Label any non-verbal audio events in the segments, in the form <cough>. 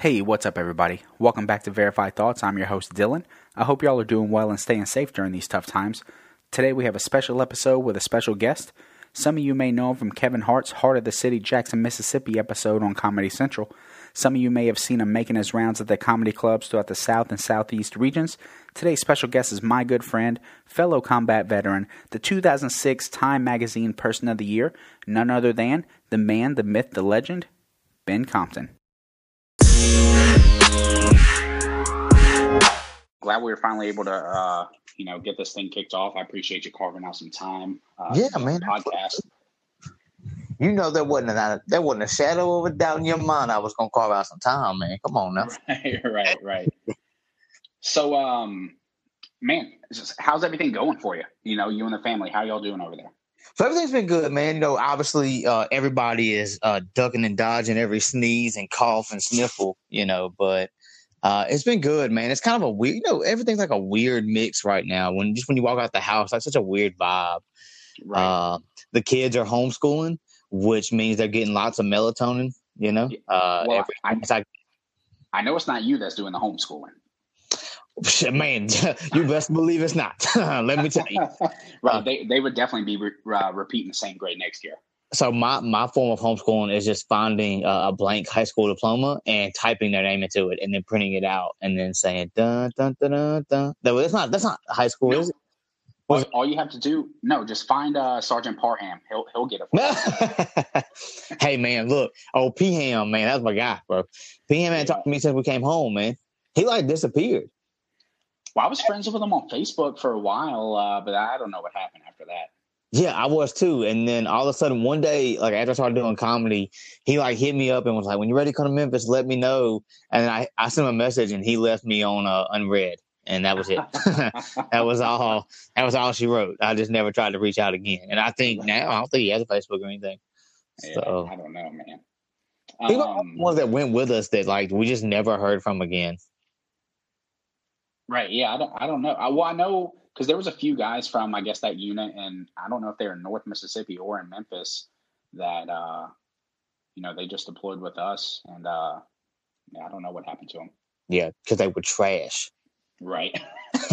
Hey, what's up, everybody? Welcome back to Verified Thoughts. I'm your host, Dylan. I hope y'all are doing well and staying safe during these tough times. Today, we have a special episode with a special guest. Some of you may know him from Kevin Hart's Hart of the City, Jackson, Mississippi episode on Comedy Central. Some of you may have seen him making his rounds at the comedy clubs throughout the South and Southeast regions. Today's special guest is my good friend, fellow combat veteran, the 2006 Time Magazine Person of the Year, none other than the man, the myth, the legend, Ben Compton. Glad we were finally able to, uh, you know, get this thing kicked off. I appreciate you carving out some time. Uh, Yeah, man. Podcast. You know there wasn't a there wasn't a shadow of a doubt in your mind I was gonna carve out some time, man. Come on now. Right, <laughs> right, right. So, um, man, just- how's everything going for you? You know, you and the family. How y'all doing over there? So everything's been good, man. You know, obviously uh, everybody is uh, ducking and dodging every sneeze and cough and sniffle, you know, but uh, it's been good, man. It's kind of a weird, you know, everything's like a weird mix right now. When just when you walk out the house, like such a weird vibe. Right. Uh, the kids are homeschooling, which means they're getting lots of melatonin. You know, uh, well, every, I, like I know it's not you that's doing the homeschooling. Man, <laughs> you best believe it's not. <laughs> Let me tell you. <laughs> right. They they would definitely be re- uh, repeating the same grade next year. So my my form of homeschooling is just finding uh, a blank high school diploma and typing their name into it, and then printing it out, and then saying dun dun dun dun dun. That's not that's not high school, No. is All, all you have to do, no, just find uh, Sergeant Parham. He'll he'll get it. It? hey man, look, oh P Ham man, that's my guy, bro. P Ham ain't talked to me since we came home, man. He like disappeared. Well, I was friends with him on Facebook for a while, uh, but I don't know what happened after that. Yeah, I was too. And then all of a sudden, one day, like after I started doing comedy, he like hit me up and was like, "When you're ready to come to Memphis, let me know." And I I sent him a message, and he left me on uh, unread, and that was it. <laughs> that was all. That was all she wrote. I just never tried to reach out again. And I think now I don't think he has a Facebook or anything. Yeah, So I don't know, man. he was Um, the ones that went with us that like we just never heard from again. Right. Yeah. I don't. I don't know. I, well, I know because there was a few guys from I guess that unit, and I don't know if they're in North Mississippi or in Memphis that uh, you know they just deployed with us, and uh, yeah, I don't know what happened to them. Yeah, because they were trash. Right.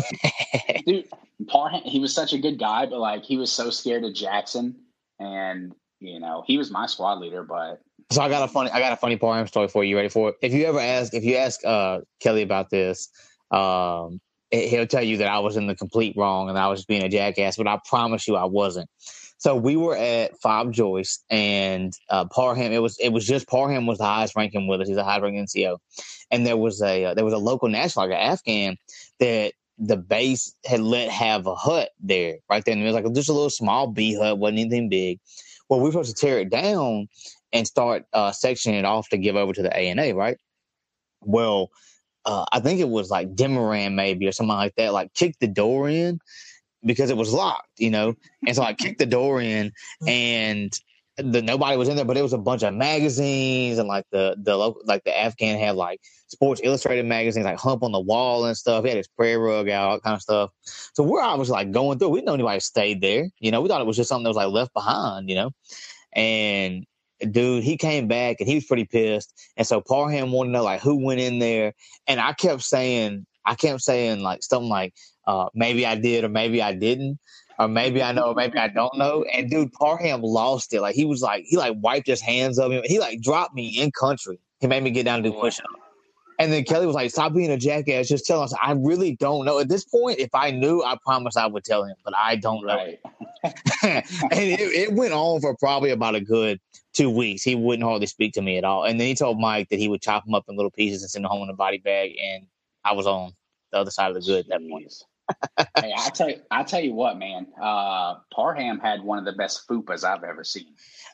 <laughs> Dude, Parham, he was such a good guy, but like he was so scared of Jackson, and you know he was my squad leader, but So I got a funny I got a funny poem story for you. You Ready for it? If you ever ask if you ask uh Kelly about this, um he- he'll tell you that I was in the complete wrong and I was being a jackass, but I promise you I wasn't. So we were at Fob Joyce and uh Parham it was it was just Parham was the highest ranking with us. He's a high ranking NCO. And there was a uh, there was a local national like an Afghan that the base had let have a hut there right there. And it was like just a little small B hut, wasn't anything big. Well, we were supposed to tear it down and start uh, sectioning it off to give over to the ANA, right? Well, uh, I think it was like Demoran maybe or something like that, like kicked the door in because it was locked, you know? And so I <laughs> kicked the door in and the nobody was in there, but it was a bunch of magazines and like the the local like the Afghan had like Sports Illustrated magazines like hump on the wall and stuff. He had his prayer rug out, all kind of stuff. So we're I was like going through. We didn't know anybody stayed there. You know, we thought it was just something that was like left behind, you know. And dude, he came back and he was pretty pissed. And so Parham wanted to know like who went in there. And I kept saying, I kept saying like something like, uh, maybe I did or maybe I didn't. Or maybe I know, or maybe I don't know. And dude, Parham lost it. Like he was like, he like wiped his hands of him. He like dropped me in country. He made me get down and do push ups. And then Kelly was like, "Stop being a jackass. Just tell us." I really don't know. At this point, if I knew, I promise I would tell him, but I don't know. right. <laughs> and it, it went on for probably about a good two weeks. He wouldn't hardly speak to me at all. And then he told Mike that he would chop him up in little pieces and send them home in a body bag. And I was on the other side of the good at that point. Hey, I tell you, I tell you what, man. Uh, Parham had one of the best fupas I've ever seen.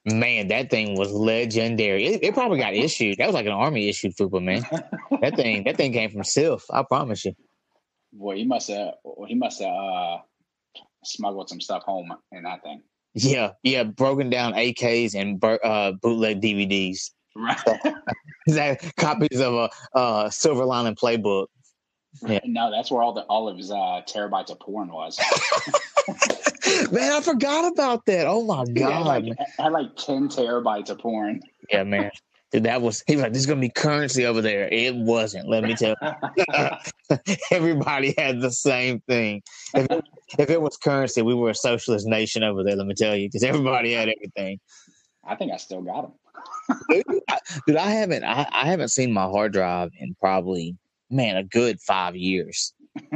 Man, that thing was legendary. It, it probably got issued. That was like an army issued fupa, man. That thing, that thing came from CIF. I promise you. Boy, he must have. He must have uh, smuggled some stuff home in that thing. Yeah, yeah, broken down AKs and bur- uh, bootleg DVDs. Right. <laughs> Copies of a uh, Silver Lining Playbook. Yeah. <laughs> No, that's where all the all of his uh, terabytes of porn was. <laughs> man, I forgot about that. Oh my He had god, like, man. had like ten terabytes of porn. yeah, man. Dude, that was he was like, "There's gonna be currency over there." It wasn't. Let me tell you. <laughs> Everybody had the same thing. If it, if it was currency, we were a socialist nation over there. Let me tell you, because everybody had everything. I think I still got them. dude, I, dude, I haven't. I, I haven't seen my hard drive in probably man a good five years. <laughs>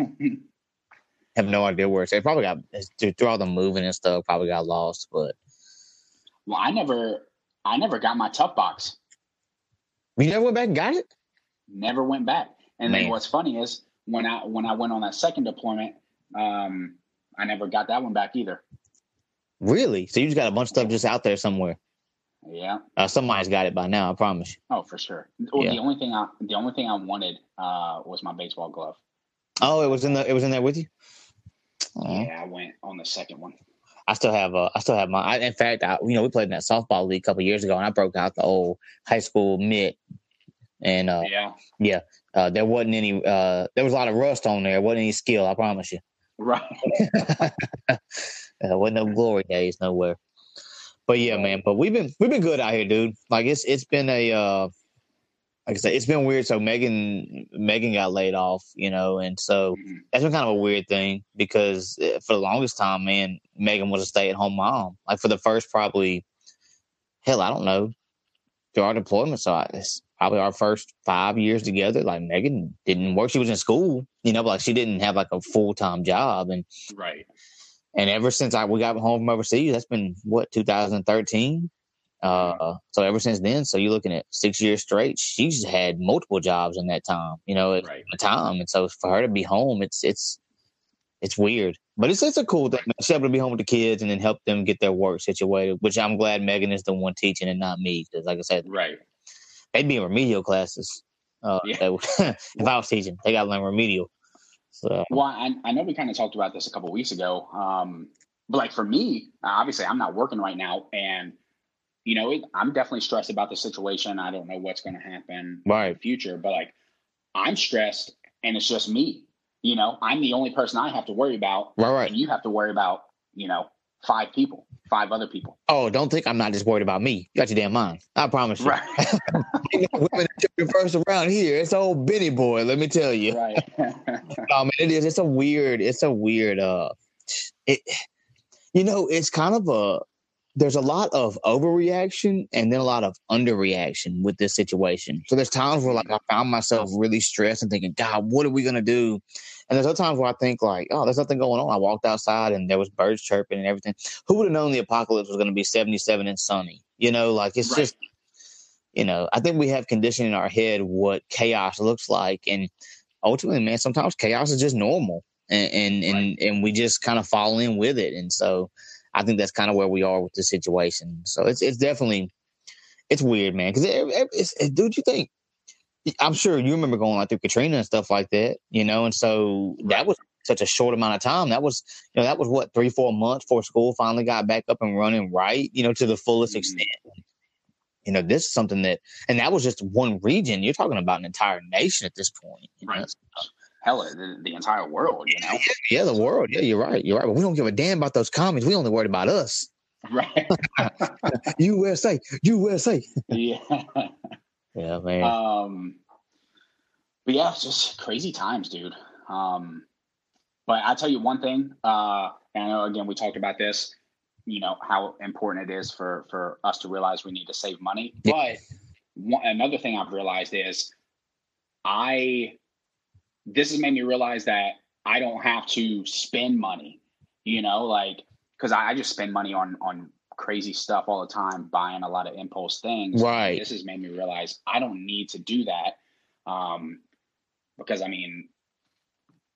have no idea where it's. It probably got through all the moving and stuff. Probably got lost, but well, I never, I never got my tough box. You never went back and got it? Never went back. And Man. then what's funny is when I when I went on that second deployment, um, I never got that one back either. Really? So you just got a bunch of stuff just out there somewhere? Yeah. Uh, somebody's got it by now. I promise. You. Oh, for sure. Well, yeah. the only thing I the only thing I wanted uh, was my baseball glove. Oh, it was in the it was in there with you. Yeah, I went on the second one. I still have uh, I still have my. I, in fact, I, you know, we played in that softball league a couple years ago, and I broke out the old high school mitt. And uh, yeah, yeah, uh, there wasn't any. Uh, there was a lot of rust on there. wasn't any skill. I promise you. Right. <laughs> uh, wasn't no glory days nowhere. But yeah, man. But we've been we've been good out here, dude. Like it's it's been a uh, like I said, it's been weird. So Megan, Megan got laid off, you know, and so mm-hmm. that's been kind of a weird thing because eh, for the longest time, man, Megan was a stay at home mom. Like for the first probably, hell, I don't know, through our deployment, so it's probably our first five years together. Like Megan didn't work; she was in school, you know, but like she didn't have like a full time job, and right. And ever since I we got home from overseas, that's been what 2013. Uh, so ever since then, so you're looking at six years straight. She's had multiple jobs in that time, you know, at right. a time. And so for her to be home, it's it's it's weird, but it's it's a cool thing. She's able to be home with the kids and then help them get their work situated. Which I'm glad Megan is the one teaching and not me, because like I said, right, they'd be in remedial classes. Uh, yeah. <laughs> if I was teaching, they got to learn remedial. So. Well, I, I know we kind of talked about this a couple weeks ago, um, but like for me, obviously, I'm not working right now, and you know, it, I'm definitely stressed about the situation. I don't know what's going to happen right. in the future, but like I'm stressed and it's just me. You know, I'm the only person I have to worry about. Right, right. And you have to worry about, you know, five people, five other people. Oh, don't think I'm not just worried about me. You got your damn mind. I promise you. Right. <laughs> <laughs> women first around here. It's old Benny boy, let me tell you. Right. <laughs> oh man, it is. It's a weird, it's a weird uh it you know, it's kind of a there's a lot of overreaction and then a lot of underreaction with this situation. So there's times where like I found myself really stressed and thinking, God, what are we gonna do? And there's other times where I think like, oh, there's nothing going on. I walked outside and there was birds chirping and everything. Who would have known the apocalypse was gonna be 77 and sunny? You know, like it's right. just you know, I think we have conditioned in our head what chaos looks like. And ultimately, man, sometimes chaos is just normal. And and, right. and, and we just kind of fall in with it. And so I think that's kind of where we are with the situation. So it's it's definitely it's weird, man. Because it, it, it, dude, you think I'm sure you remember going like through Katrina and stuff like that, you know, and so that was such a short amount of time. That was, you know, that was what three, four months before school finally got back up and running right, you know, to the fullest mm-hmm. extent. You know, this is something that, and that was just one region. You're talking about an entire nation at this point. right. Know? hell, the, the entire world, you know? Yeah, the world. Yeah, you're right. You're right. But we don't give a damn about those comments. We only worried about us. Right. <laughs> USA, USA. <laughs> yeah. Yeah, man. Um, but yeah, it's just crazy times, dude. Um, but I tell you one thing. Uh, and I know again we talked about this. You know how important it is for for us to realize we need to save money. But one, another thing I've realized is I this has made me realize that I don't have to spend money, you know, like because I, I, just spend money on on crazy stuff all the time, buying a lot of impulse things. Right. This has made me realize I don't need to do that. Um, because I mean,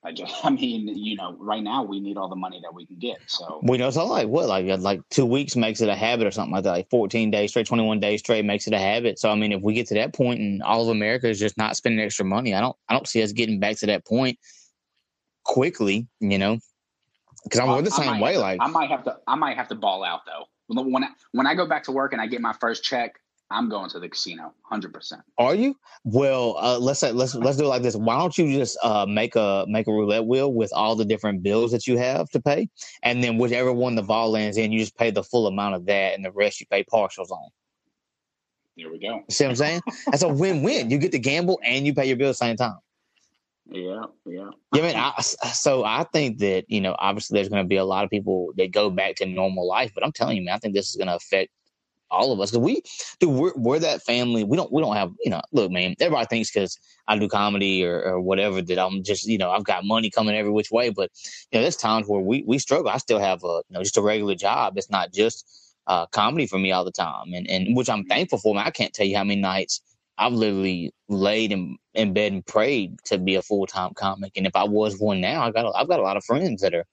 I just, <laughs> I mean, you know, right now we need all the money that we can get. So we know it's all like what, like uh, like two weeks makes it a habit or something like that. Like fourteen days straight, twenty one days straight makes it a habit. So I mean, if we get to that point and all of America is just not spending extra money, I don't I don't see us getting back to that point quickly. You know, because I'm the same way. To, like I might have to I might have to ball out though. When I, when I go back to work and I get my first check, I'm going to the casino, hundred percent. Are you? Well, uh, let's say let's let's do it like this. Why don't you just uh, make a make a roulette wheel with all the different bills that you have to pay, and then whichever one the ball lands in, you just pay the full amount of that, and the rest you pay partials on. There we go. See what I'm saying? That's a win-win. You get to gamble and you pay your bill at the same time. Yeah, yeah. Yeah, man. I, so I think that you know, obviously, there's going to be a lot of people that go back to normal life, but I'm telling you, man, I think this is going to affect all of us because we, dude, we're, we're that family. We don't, we don't have, you know, look, man. Everybody thinks because I do comedy or, or whatever that I'm just, you know, I've got money coming every which way. But you know, there's times where we we struggle. I still have a, you know, just a regular job. It's not just uh, comedy for me all the time, and and which I'm thankful for. Man, I can't tell you how many nights I've literally laid in, in bed and prayed to be a full time comic. And if I was one now, I got a, I've got a lot of friends that are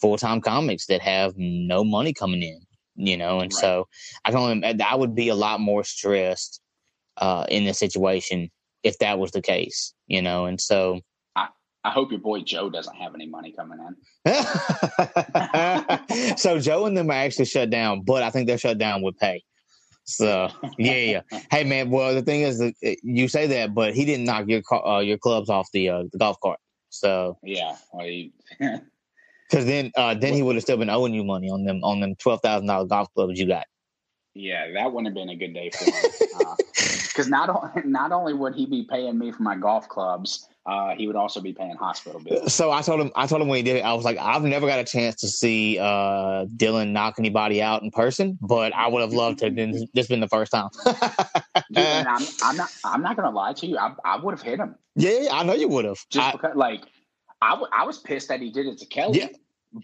full time comics that have no money coming in, you know. And right. so I can only I would be a lot more stressed uh, in this situation if that was the case, you know. And so I, I hope your boy Joe doesn't have any money coming in. <laughs> so Joe and them are actually shut down, but I think they're shut down with pay. So <laughs> yeah, yeah. Hey man, well the thing is, uh, you say that, but he didn't knock your uh, your clubs off the uh, the golf cart. So yeah, <laughs> because then uh, then he would have still been owing you money on them on them twelve thousand dollar golf clubs you got. Yeah, that wouldn't have been a good day for him. Because uh, <laughs> not not only would he be paying me for my golf clubs, uh, he would also be paying hospital bills. So I told him, I told him when he did it, I was like, I've never got a chance to see uh, Dylan knock anybody out in person, but I would have loved to. Been, <laughs> this been the first time. Dude, I'm, <laughs> I'm, not, I'm not gonna lie to you. I, I would have hit him. Yeah, I know you would have. Just I, because, like, I, w- I was pissed that he did it to Kelly. Yeah.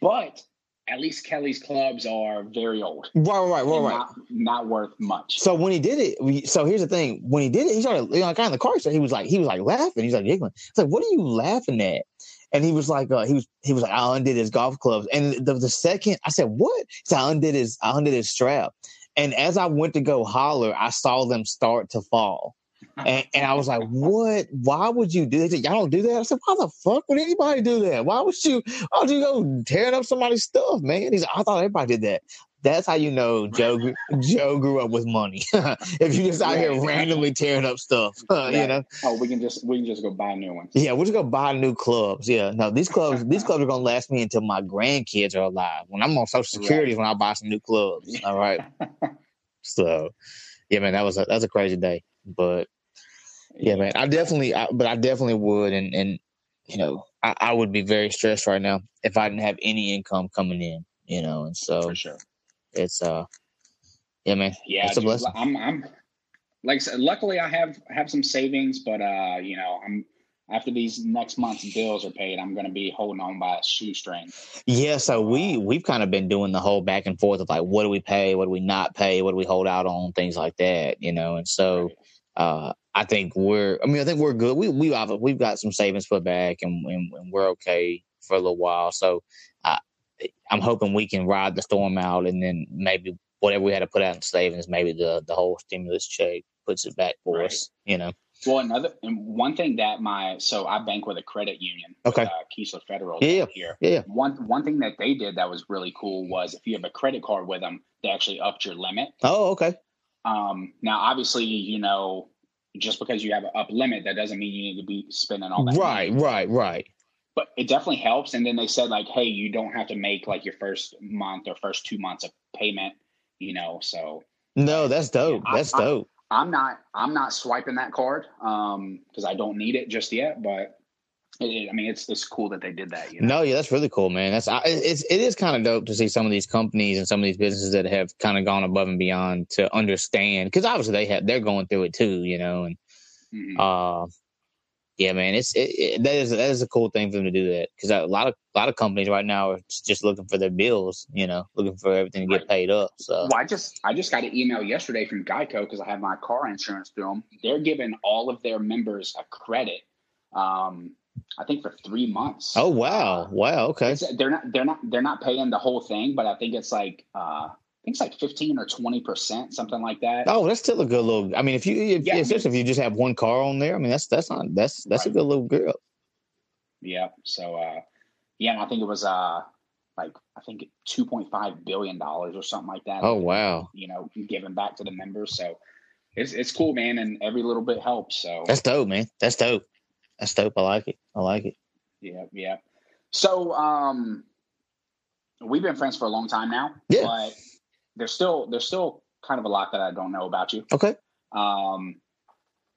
But at least Kelly's clubs are very old. Right, right, right, right. Not, not, worth much. So when he did it, we, so here's the thing: when he did it, he started, you know, kind of the car. So he was like, he was like laughing. He's like giggling. It's like, what are you laughing at? And he was like, uh, he was, he was like, I undid his golf clubs. And the, the second I said, what? So I undid his, I undid his strap. And as I went to go holler, I saw them start to fall. And, and, I was like, what? Why would you do that? Y'all don't do that? I said, why the fuck would anybody do that? Why would you, why would you go tearing up somebody's stuff, man? He's like, I thought everybody did that. That's how you know Joe Joe grew up with money. <laughs> if you just out here randomly tearing up stuff, uh, <laughs> you know. Oh, we can just we can just go buy new ones. Yeah, we're just gonna buy new clubs. Yeah, no, these clubs these <laughs> clubs are gonna last me until my grandkids are alive. When I'm on Social Security, right. when I buy some new clubs. All right. so, yeah, man, that was a that's a crazy day, but yeah, man. I definitely, I, but I definitely would, and and you know, I, I, would be very stressed right now if I didn't have any income coming in. You know, and so for sure, it's uh, yeah, man. Yeah, it's a blessing. I'm, I'm like I said, luckily I have have some savings, but uh, you know, I'm after these next month's bills are paid, I'm going to be holding on by a shoestring. Yeah, so we we've kind of been doing the whole back and forth of like, what do we pay, what do we not pay, what do we hold out on, things like that, you know. And so, uh, I think we're. I mean, I think we're good. We we have we've got some savings put back, and, and, and we're okay for a little while. So, uh, I'm hoping we can ride the storm out, and then maybe whatever we had to put out in savings, maybe the the whole stimulus check puts it back for right. us. You know. Well, another and one thing that my so I bank with a credit union. Okay. With, uh, Keesler Federal. Yeah. Here. Yeah. One one thing that they did that was really cool was if you have a credit card with them, they actually upped your limit. Oh, okay. Um. Now, obviously, you know, just because you have an up limit, that doesn't mean you need to be spending all that. Right, money. right, right. But it definitely helps. And then they said like, hey, you don't have to make like your first month or first two months of payment. You know, so no, that's dope. Yeah, that's I, dope. I, I'm not. I'm not swiping that card um because I don't need it just yet. But I mean, it's it's cool that they did that. You know? No, yeah, that's really cool, man. That's it's it is kind of dope to see some of these companies and some of these businesses that have kind of gone above and beyond to understand because obviously they have they're going through it too, you know, and mm-hmm. uh, yeah, man, it's it, it, that is that is a cool thing for them to do that because a lot of a lot of companies right now are just looking for their bills, you know, looking for everything to get paid up. So well, I just I just got an email yesterday from Geico because I have my car insurance through them. They're giving all of their members a credit. Um, I think for three months. Oh wow, wow, okay. they're not they're not they're not paying the whole thing, but I think it's like uh, I think it's like fifteen or twenty percent, something like that. Oh, that's still a good little. I mean, if you if, yeah, especially if you just have one car on there, I mean that's that's not that's that's right. a good little girl. Yeah. So uh, yeah, and I think it was uh like I think two point five billion dollars or something like that. Oh wow. You know, given back to the members, so it's it's cool, man, and every little bit helps. So that's dope, man. That's dope. That's dope. I like it. I like it. Yeah, yeah. So, um, we've been friends for a long time now. Yeah. But there's still there's still kind of a lot that I don't know about you. Okay. Um,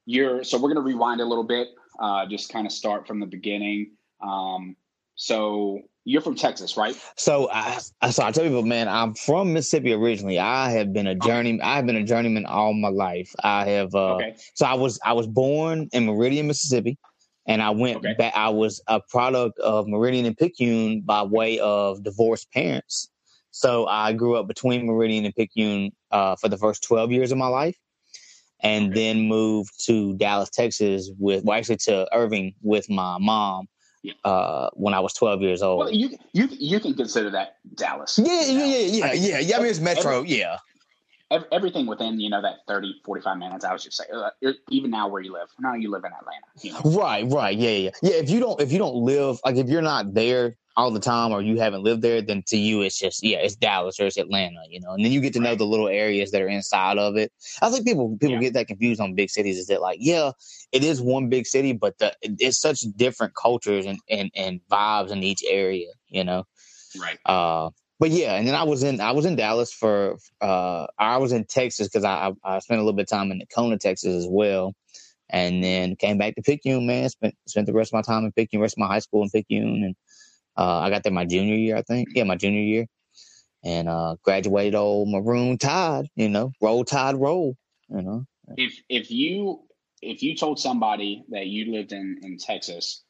you're so we're gonna rewind a little bit, uh, just kind of start from the beginning. Um, so you're from Texas, right? So I, I so I tell people, man, I'm from Mississippi originally. I have been a journey. I have been a journeyman all my life. I have. Uh, Okay. So I was I was born in Meridian, Mississippi, and I went Okay. back. I was a product of Meridian and Picayune by way of divorced parents. So I grew up between Meridian and Picayune uh, for the first twelve years of my life, and Okay. then moved to Dallas, Texas, with well, actually to Irving with my mom uh, when I was twelve years old. Well, you you you can consider that Dallas. Yeah, yeah, yeah, yeah, yeah, yeah. I mean, it's Metro. Yeah, Ev- everything within you know that 30 45 minutes i was just saying even now where you live now you live in atlanta you know right, right. Yeah, yeah, yeah. If you don't, if you don't live, like, if you're not there all the time, or you haven't lived there, then to you, it's just yeah, it's Dallas or it's Atlanta, you know. And then you get to know Right. the little areas that are inside of it. I think people people Yeah. get that confused on big cities. Is that like, yeah, it is one big city, but the it's such different cultures and and and vibes in each area, you know. right Uh, but yeah, and then I was in I was in Dallas for uh I was in Texas because I, I spent a little bit of time in Tacoma, Texas as well, and then came back to Picayune. Man, spent spent the rest of my time in Picayune, rest of my high school in Picayune, and uh, I got there my junior year, I think. Yeah, my junior year, and uh, graduated old Maroon Tide. You know, roll Tide, roll. You know, if if you if you told somebody that you lived in in texas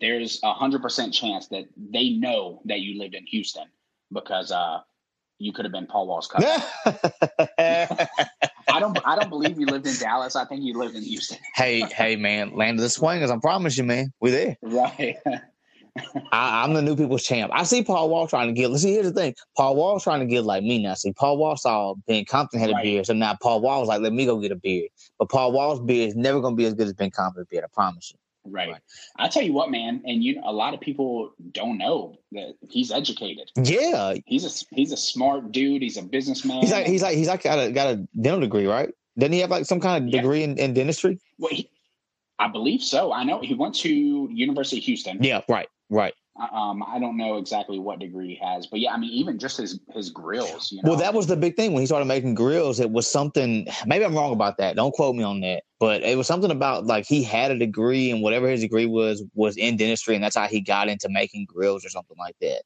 there's a hundred percent chance that they know that you lived in houston because uh you could have been paul wall's cousin <laughs> i don't i don't believe you lived in dallas i think you lived in houston hey, hey, man, land of the swingers. I promise you, man, we there. right I, I'm the new people's champ. I see Paul Wall trying to get. Let's see. Here's the thing: Paul Wall's trying to get like me now. See, Paul Wall saw Ben Compton had a Right. beard, so now Paul Wall was like, "Let me go get a beard." But Paul Wall's beard is never going to be as good as Ben Compton's beard. I promise you. Right Right. i tell you what man and you a lot of people don't know that he's educated Yeah, he's a he's a smart dude he's a businessman he's like he's like he's like got a got a dental degree, right? Didn't he have like some kind of Yeah. degree in, in dentistry? Well, he, I believe so. I know he went to University of Houston. Yeah, right, right. Um, I don't know exactly what degree he has, but yeah, I mean, even just his his grills. You know, Well, that was the big thing when he started making grills. It was something. Maybe I'm wrong about that. Don't quote me on that. But it was something about like he had a degree, and whatever his degree was was in dentistry, and that's how he got into making grills or something like that.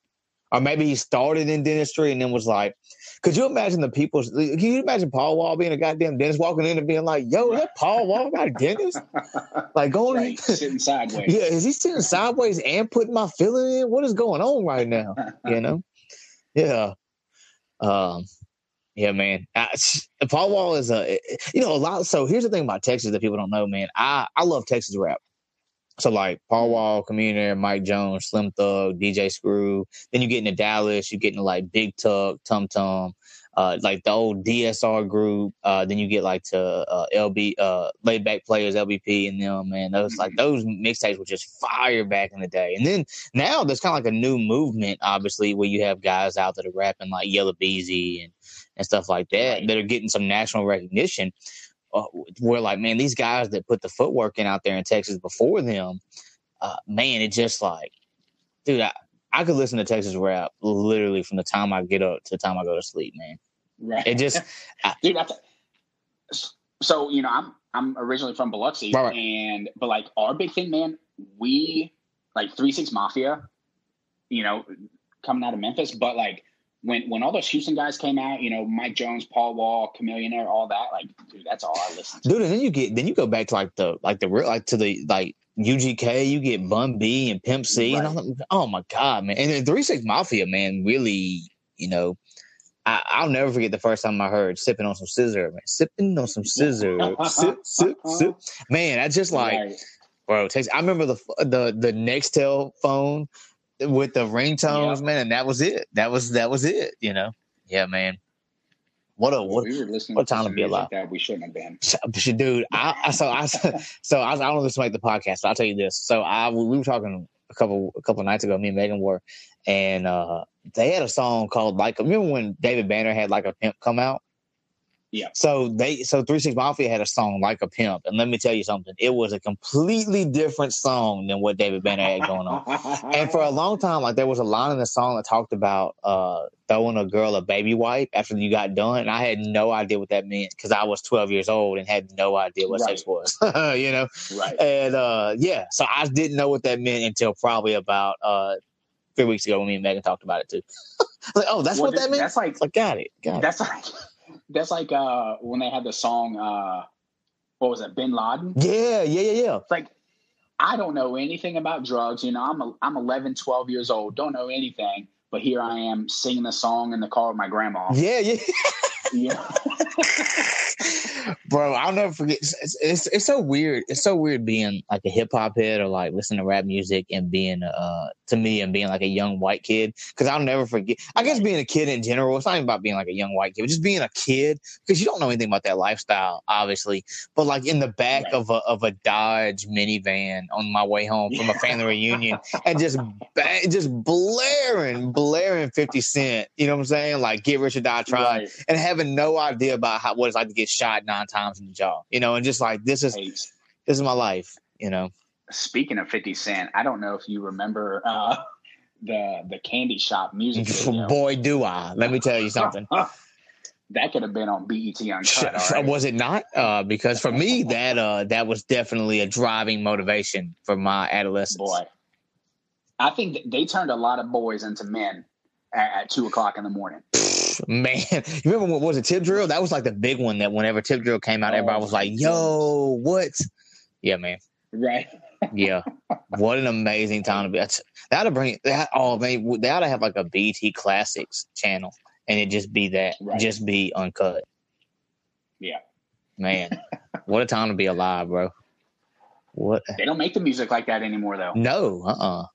Or maybe he started in dentistry and then was like, could you imagine the people? Can you imagine Paul Wall being a goddamn dentist walking in and being like, "Yo, that Paul Wall got a dentist?" <laughs> Like going, right, <laughs> sitting sideways. yeah, is he sitting sideways and putting my filling in? What is going on right now? <laughs> you know yeah um yeah man I, paul wall is a you know a lot so here's the thing about texas that people don't know man i i love texas rap so like paul wall community mike jones slim thug dj screw then you get into dallas you get into like big tuck tum tum uh, like the old DSR group, uh, then you get like to uh, LB, uh, laid back players, LBP, and them, man. Those like those mixtapes were just fire back in the day. And then now there's kind of like a new movement, obviously, where you have guys out that are rapping like Yella Beezy and, and stuff like that that are getting some national recognition. Uh, where like, man, these guys that put the footwork in out there in Texas before them, uh, man, it just like, dude, I, I could listen to Texas rap literally from the time I get up to the time I go to sleep, man. right. It just, <laughs> dude. That's, so you know, I'm I'm originally from Biloxi, Right, right. and but like our big thing, man, we like Three Six Mafia, you know, coming out of Memphis, but like. When, when all those Houston guys came out, you know, Mike Jones, Paul Wall, Chamillionaire, all that, like, dude, that's all I listened to. dude, and then you get, then you go back to like the, like the real, like to the, like UGK, you get Bun B and Pimp C, and I'm like, oh my God, man. And then Three Six Mafia, man, really, you know, I, I'll never forget the first time I heard sipping on some sizzurp, man. Sipping on some sizzurp. sip, <laughs> sip, sip. Man, I just like, Right. bro, takes, I remember the, the, the Nextel phone with the ringtones, Yeah. man, and that was it. That was, that was it, you know? Yeah, man. What a, what, we were listening what to time to some be alive. that we shouldn't have been. Dude, I, I so I so I, I don't this to make the podcast, but I'll tell you this. So I we were talking a couple a couple nights ago. Me and Megan were, and uh they had a song called like. Remember when David Banner had like a pimp come out? Yeah. So they so Three Six Mafia had a song like a pimp, and let me tell you something, it was a completely different song than what David Banner had going on. and for a long time, like there was a line in the song that talked about uh throwing a girl a baby wipe after you got done, and I had no idea what that meant because I was twelve years old and had no idea what right. sex was. <laughs> you know, right? And uh yeah, so I didn't know what that meant until probably about uh three weeks ago when me and Megan talked about it too. <laughs> like, oh, that's well, what that means. That's like, like got it. Got that's it. like that's like uh when they had the song uh what was it, Bin Laden? Yeah, yeah, yeah, yeah. It's like I don't know anything about drugs. You know, I'm a, I'm 11, 12 years old. Don't know anything, but here I am singing the song in the car with my grandma. Yeah, yeah. yeah. <laughs> <laughs> bro. I'll never forget. It's, it's, it's so weird. It's so weird being like a hip hop head or like listening to rap music and being uh to me and being like a young white kid because I'll never forget. I guess being a kid in general, it's not even about being like a young white kid, but just being a kid because you don't know anything about that lifestyle, obviously. But like in the back right. of a of a Dodge minivan on my way home from a family reunion <laughs> and just just blaring, blaring Fifty Cent. You know what I'm saying? Like Get Rich or Die Trying, right. and having no idea about how what it's like to get shot nine times in the jaw. You know, and just like this is this is my life. You know. Speaking of Fifty Cent, I don't know if you remember uh, the the Candy Shop music. <laughs> Boy, do I! Let me tell you something. <laughs> that could have been on BET Uncut. Right? Was it not? Uh, because for me, that uh, that was definitely a driving motivation for my adolescence. Boy, I think they turned a lot of boys into men at, at two o'clock in the morning. <laughs> Man, <laughs> you remember what was it? Tip drill? That was like the big one. That whenever tip drill came out, oh, everybody was like, "Yo, what?" Yeah, man. Right. <laughs> yeah. What an amazing time to be. That's that'll bring that. Oh man, they ought to have like a BT Classics channel, and it just be that, right. just be uncut. Yeah. Man, what a time to be alive, bro. What? They don't make the music like that anymore, though. No. Uh. uh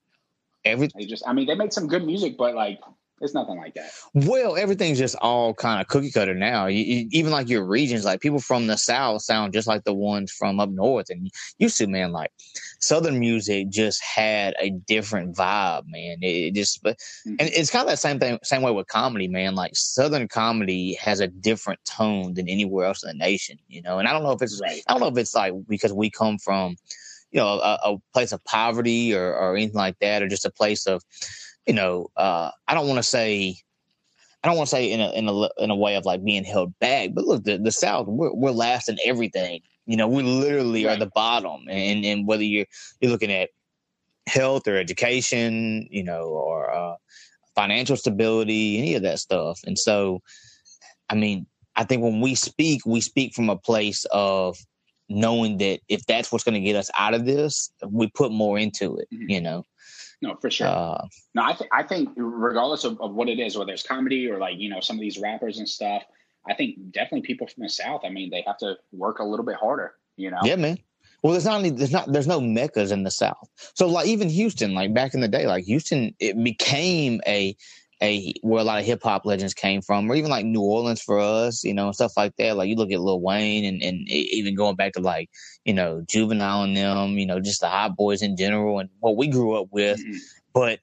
Every they just. I mean, they make some good music, but like it's nothing like that. Well, everything's just all kind of cookie cutter now. You, you, even like your regions, like people from the South sound just like the ones from up north. And used to, man, like Southern music just had a different vibe, man. It, it just, mm-hmm. and it's kind of that same thing, same way with comedy, man. Like Southern comedy has a different tone than anywhere else in the nation, you know. And I don't know if it's, right. I don't know if it's like because we come from, you know, a, a place of poverty or, or anything like that, or just a place of, you know, uh, I don't want to say, I don't want to say in a in a in a way of like being held back, but look, the, the South we're, we're last in everything. You know, we literally right. are the bottom, and and whether you're you're looking at health or education, you know, or uh, financial stability, any of that stuff, and so, I mean, I think when we speak, we speak from a place of knowing that if that's what's going to get us out of this, we put more into it. Mm-hmm. You know, no, for sure. Uh, no, I, th- I think regardless of, of what it is, whether it's comedy or like, you know, some of these rappers and stuff, I think definitely people from the South, I mean, they have to work a little bit harder, you know? Yeah, man. Well, there's not any, there's not, there's no meccas in the South. So like even Houston, like back in the day, like Houston, it became a, a where a lot of hip hop legends came from, or even like New Orleans for us, you know, and stuff like that. Like you look at Lil Wayne and, and even going back to like, you know, Juvenile and them, you know, just the hot boys in general and what we grew up with. Mm-hmm. But,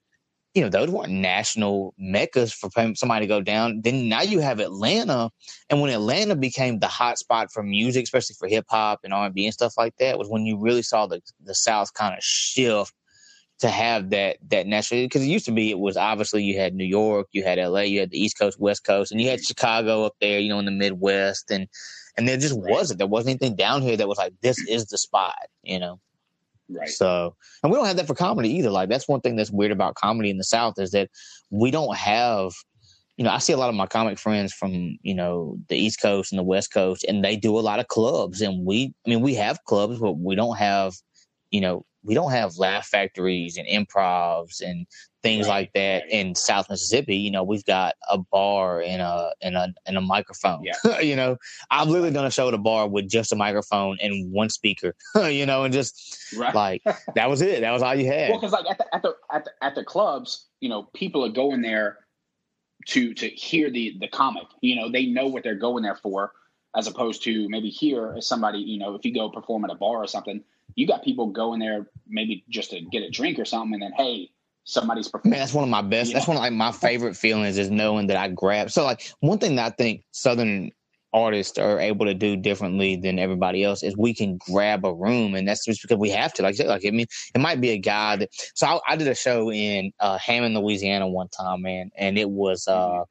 you know, those weren't national meccas for somebody to go down. Then now you have Atlanta. And when Atlanta became the hot spot for music, especially for hip hop and R&B and stuff like that, was when you really saw the, the South kind of shift to have that that national because it used to be it was obviously you had New York, you had LA, you had the East Coast, West Coast, and you had Chicago up there, you know, in the Midwest, and and there just wasn't there wasn't anything down here that was like this is the spot, you know. Right. So, and we don't have that for comedy either. Like that's one thing that's weird about comedy in the South is that we don't have. You know, I see a lot of my comic friends from you know the East Coast and the West Coast, and they do a lot of clubs. And we, I mean, we have clubs, but we don't have, you know, we don't have laugh factories and improvs and things right. like that in South Mississippi. You know, we've got a bar and a and a and a microphone. Yeah. <laughs> you know, I've literally done a show at a bar with just a microphone and one speaker. <laughs> you know, and just right. like that was it. That was all you had. Well, because like at the, at the at the at the clubs, you know, people are going there to to hear the the comic. You know, they know what they're going there for. As opposed to maybe here, as somebody, you know, if you go perform at a bar or something, you got people going there maybe just to get a drink or something, and then hey, somebody's performing. Man, that's one of my best. That's one of like my favorite feelings is knowing that I grab. So like one thing that I think Southern artists are able to do differently than everybody else is we can grab a room, and that's just because we have to. Like, like I mean, it might be a guy that. So I, I did a show in uh, Hammond, Louisiana, one time, man, and it was. uh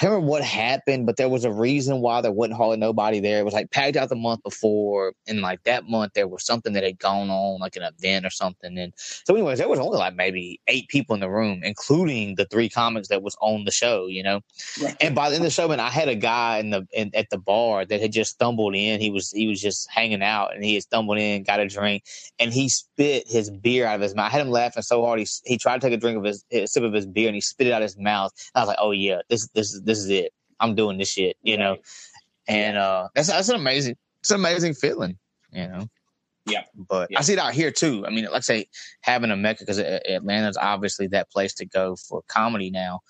I don't remember what happened, but there was a reason why there wasn't hardly nobody there. It was like packed out the month before, and like that month there was something that had gone on, like an event or something. And so, anyways, there was only like maybe eight people in the room, including the three comics that was on the show, you know. Right. And by the end of the show, man, I had a guy in the in, at the bar that had just stumbled in. He was he was just hanging out, and he had stumbled in, got a drink, and he spit his beer out of his mouth. I had him laughing so hard. He he tried to take a drink of his a sip of his beer, and he spit it out of his mouth. I was like, oh yeah, this this is this is it. I'm doing this shit, you know. And uh that's that's an amazing it's an amazing feeling, you know. Yeah. But yeah. I see it out here too. I mean, like I say, having a mecca because Atlanta's obviously that place to go for comedy now.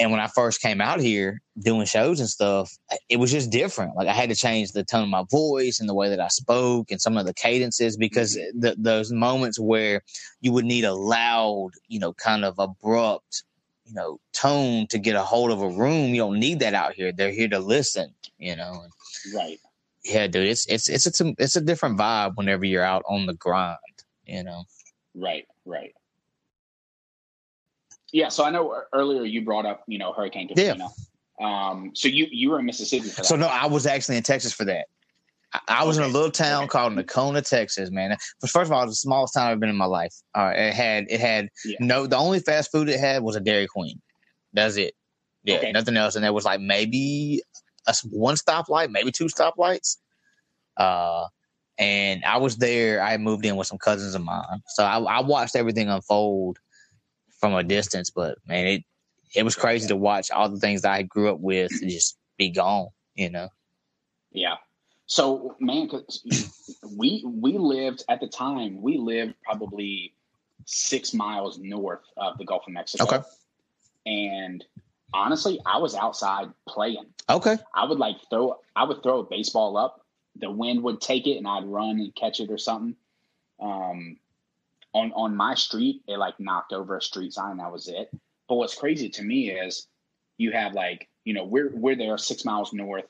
And when I first came out here doing shows and stuff, it was just different. Like I had to change the tone of my voice and the way that I spoke and some of the cadences because mm-hmm. the, those moments where you would need a loud, you know, kind of abrupt you know tone to get a hold of a room. You don't need that out here. They're here to listen. You know. Right. Yeah, dude. It's it's it's it's a it's a different vibe whenever you're out on the grind. You know. Right. Right. Yeah. So I know earlier you brought up you know Hurricane Katrina. Yeah. Um. So you you were in Mississippi So no, I was actually in Texas for that. I, was okay. in a little town okay. called Nocona, Texas, man. First of all, it was the smallest town I've been in my life. Uh, it had it had yeah. no the only fast food it had was a Dairy Queen. That's it. Yeah, okay. nothing else. And there was like maybe a one stoplight, maybe two stoplights. Uh, and I was there. I moved in with some cousins of mine, so I, I watched everything unfold from a distance. But man, it it was crazy to watch all the things that I grew up with just be gone. You know. Yeah, so, man, we we lived at the time. We lived probably six miles north of the Gulf of Mexico. Okay. And honestly, I was outside playing. Okay. I would like throw. I would throw a baseball up. The wind would take it, and I'd run and catch it or something. Um, on on my street, it like knocked over a street sign. That was it. But what's crazy to me is you have like you know we're we're there six miles north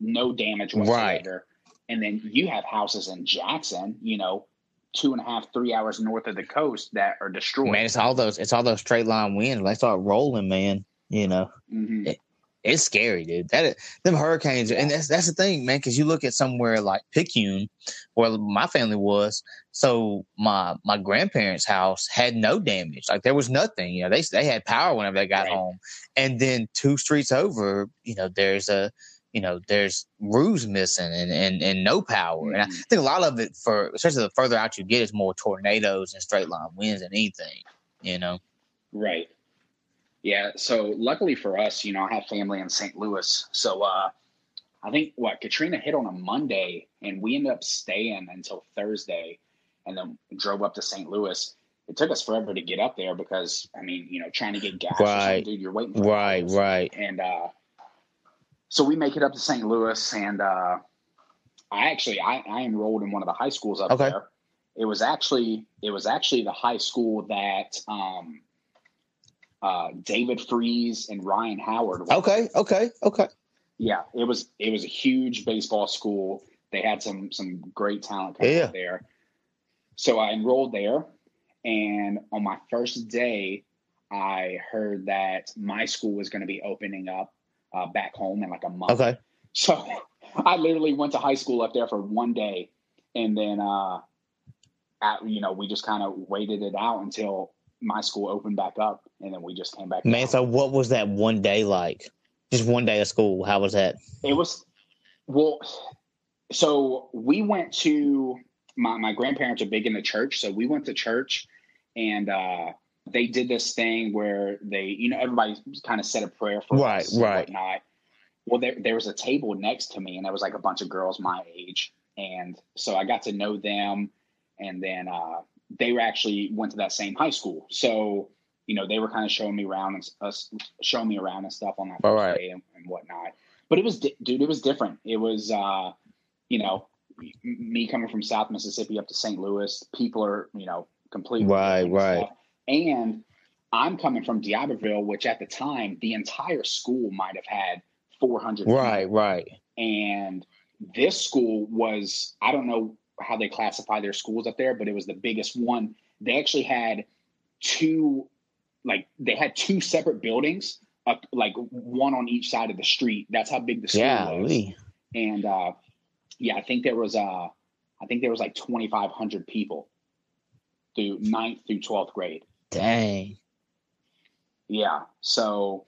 no damage whatsoever. Right. And then you have houses in Jackson, you know, two and a half, three hours north of the coast that are destroyed. Man, it's all those, it's all those straight line winds. They start rolling, man. You know, mm-hmm. it, it's scary, dude. That them hurricanes, and that's that's the thing, man. Because you look at somewhere like Picayune, where my family was. So my my grandparents' house had no damage. Like there was nothing. You know, they they had power whenever they got right. home, and then two streets over, you know, there's a you know, there's roofs missing and, and, and no power. Mm-hmm. And I mm-hmm. think a lot of it for, especially the further out you get, is more tornadoes and straight line winds than anything, you know? Right. Yeah. So luckily for us, you know, I have family in St. Louis. So, uh, I think what Katrina hit on a Monday and we ended up staying until Thursday and then drove up to St. Louis. It took us forever to get up there because I mean, you know, trying to get gas, right? Dude, you're waiting. right, right. And uh, so we make it up to St. Louis, and uh, I actually I, I enrolled in one of the high schools up okay. there. It was actually it was actually the high school that um, uh, David Freese and Ryan Howard. Went. Okay, okay, okay. Yeah, it was it was a huge baseball school. They had some some great talent yeah. there. So I enrolled there, and on my first day, I heard that my school was going to be opening up uh, back home in like a month. Okay. So <laughs> I literally went to high school up there for one day, and then uh, at, you know we just kind of waited it out until my school opened back up, and then we just came back. Man, so what was that one day like? Just one day of school. How was that? It was well. So we went to my my grandparents are big in the church, so we went to church, and uh, they did this thing where they, you know, everybody kind of said a prayer for right, us right. whatnot. Well, there, there was a table next to me, and there was like a bunch of girls my age, and so I got to know them, and then uh, they were actually went to that same high school, so you know they were kind of showing me around and uh, showing me around and stuff on that All right. day and, and, whatnot. But it was, dude, it was different. It was, uh, you know, me coming from South Mississippi up to St. Louis. People are, you know, completely right, right. Stuff. And I'm coming from D'Iberville, which at the time the entire school might have had 400. Right, people. right. and this school was I don't know how they classify their schools up there, but it was the biggest one. They actually had two, like they had two separate buildings, uh, like one on each side of the street. That's how big the school Yeah, was. Lee. And uh, yeah, I think there was uh, I think there was like twenty five hundred people through ninth through twelfth grade. Dang. Yeah. So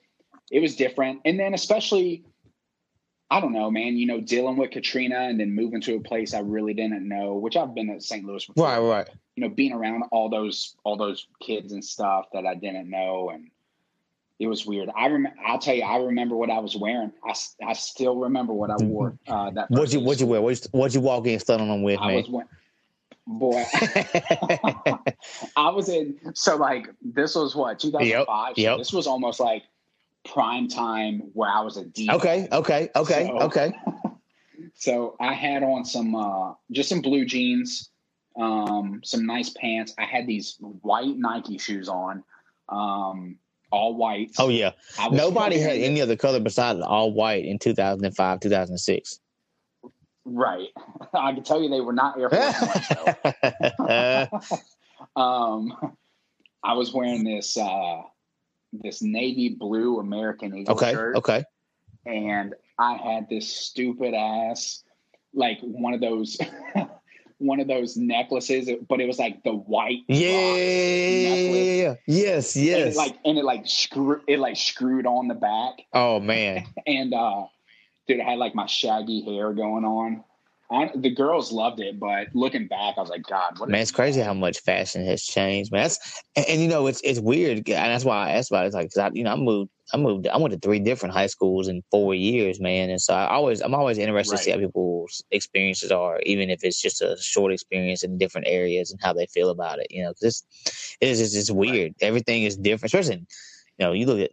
it was different. And then especially I don't know, man, you know, dealing with Katrina and then moving to a place I really didn't know, which I've been at St. Louis before. Right, right. You know, being around all those all those kids and stuff that I didn't know and it was weird. I remember. I'll tell you. I remember what I was wearing. I, I still remember what I wore. Uh, that What'd you what'd you wear? What'd you, what'd you walk in stunned on them with, I man? was. Boy, <laughs> I was in. So like, this was what 2005. So yep. This was almost like prime time where I was a D. okay, okay, okay, So- okay. <laughs> So I had on some uh just some blue jeans, um, some nice pants. I had these white Nike shoes on, um, all white. Oh yeah. Nobody had any other color besides all white in 2005, 2006. Right. <laughs> I can tell you they were not Air Force though. <laughs> um, I was wearing this uh, this navy blue American Eagle okay, shirt, okay. and I had this stupid ass like one of those <laughs> one of those necklaces, but it was like the white rock necklace. Yeah. Yes, And yes. it like and it like screw it like screwed on the back, oh man. and uh, dude, I had like my shaggy hair going on. I, the girls loved it, but looking back, I was like, God, what? Man, is it's crazy how much fashion has changed, man. That's and, and you know it's it's weird, and that's why I asked about it. It's like, 'cause I, you know, I moved, I moved, I went to three different high schools in four years, man, and so I always, I'm always interested to see how people's experiences are, even if it's just a short experience in different areas and how they feel about it. You know, because it's it is just it's weird. Everything is different, especially in, you know, you look at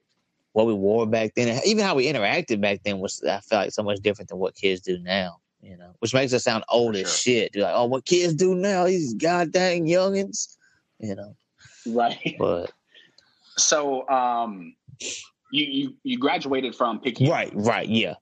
what we wore back then, even how we interacted back then was I felt like so much different than what kids do now. You know, which makes us sound old For as shit. You're like, oh, what kids do now? These goddamn youngins. You know, right? <laughs> but So, um, you you you graduated from Pickett. right, right, Yeah,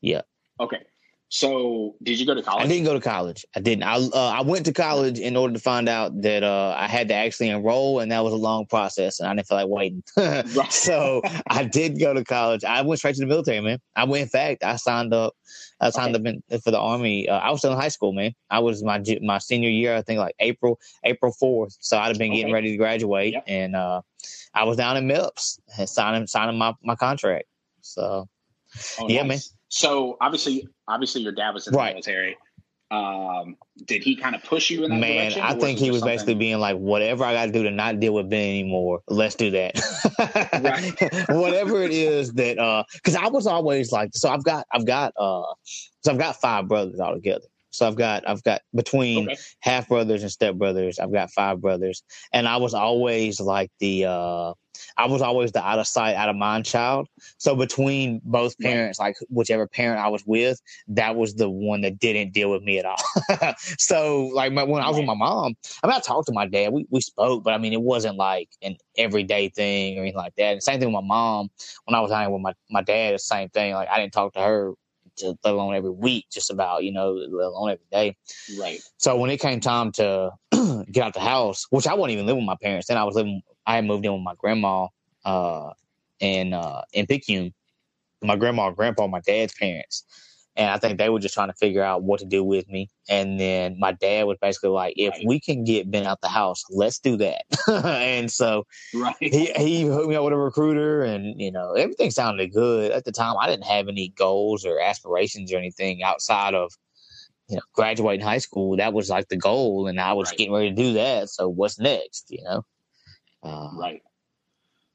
yeah. Okay. So, did you go to college? I didn't go to college. I didn't. I uh, I went to college in order to find out that uh, I had to actually enroll, and that was a long process, and I didn't feel like waiting. <laughs> So I did go to college. I went straight to the military, man. I went. In fact, I signed up. I signed up in, for the army. Uh, I was still in high school, man. I was my my senior year. I think like April April fourth. So I'd have been getting Okay. ready to graduate, Yep. and uh, I was down in MEPS and signing signing my my contract. So Oh, yeah, nice. So, obviously, obviously, your dad was in the Right. military. Um, did he kind of push you in that Man, direction? I think he was something- basically being like, whatever I got to do to not deal with Ben anymore, let's do that. <laughs> whatever it is that, uh, because I was always like, so I've got, I've got, uh, so I've got five brothers altogether. So I've got, I've got between Okay. half brothers and step brothers, I've got five brothers, and I was always like the, uh, I was always the out of sight, out of mind child. So between both parents, like whichever parent I was with, that was the one that didn't deal with me at all. <laughs> so like my, when I was with my mom, I mean, I talked to my dad. We we spoke, but I mean, it wasn't like an everyday thing or anything like that. And same thing with my mom. When I was hanging with my my dad, the same thing. Like I didn't talk to her, to, let alone every week, just about you know, let alone every day. right. So when it came time to <clears throat> get out the house, which I wasn't even living with my parents, then I was living. I had moved in with my grandma, uh, in uh in Picayune. My grandma and grandpa, my dad's parents, and I think they were just trying to figure out what to do with me. And then my dad was basically like, "If Right. we can get Ben out the house, let's do that." <laughs> and so Right. he he hooked me up with a recruiter, and you know everything sounded good at the time. I didn't have any goals or aspirations or anything outside of you know graduating high school. That was like the goal, and I was Right. getting ready to do that. So what's next? You know. Uh, Right.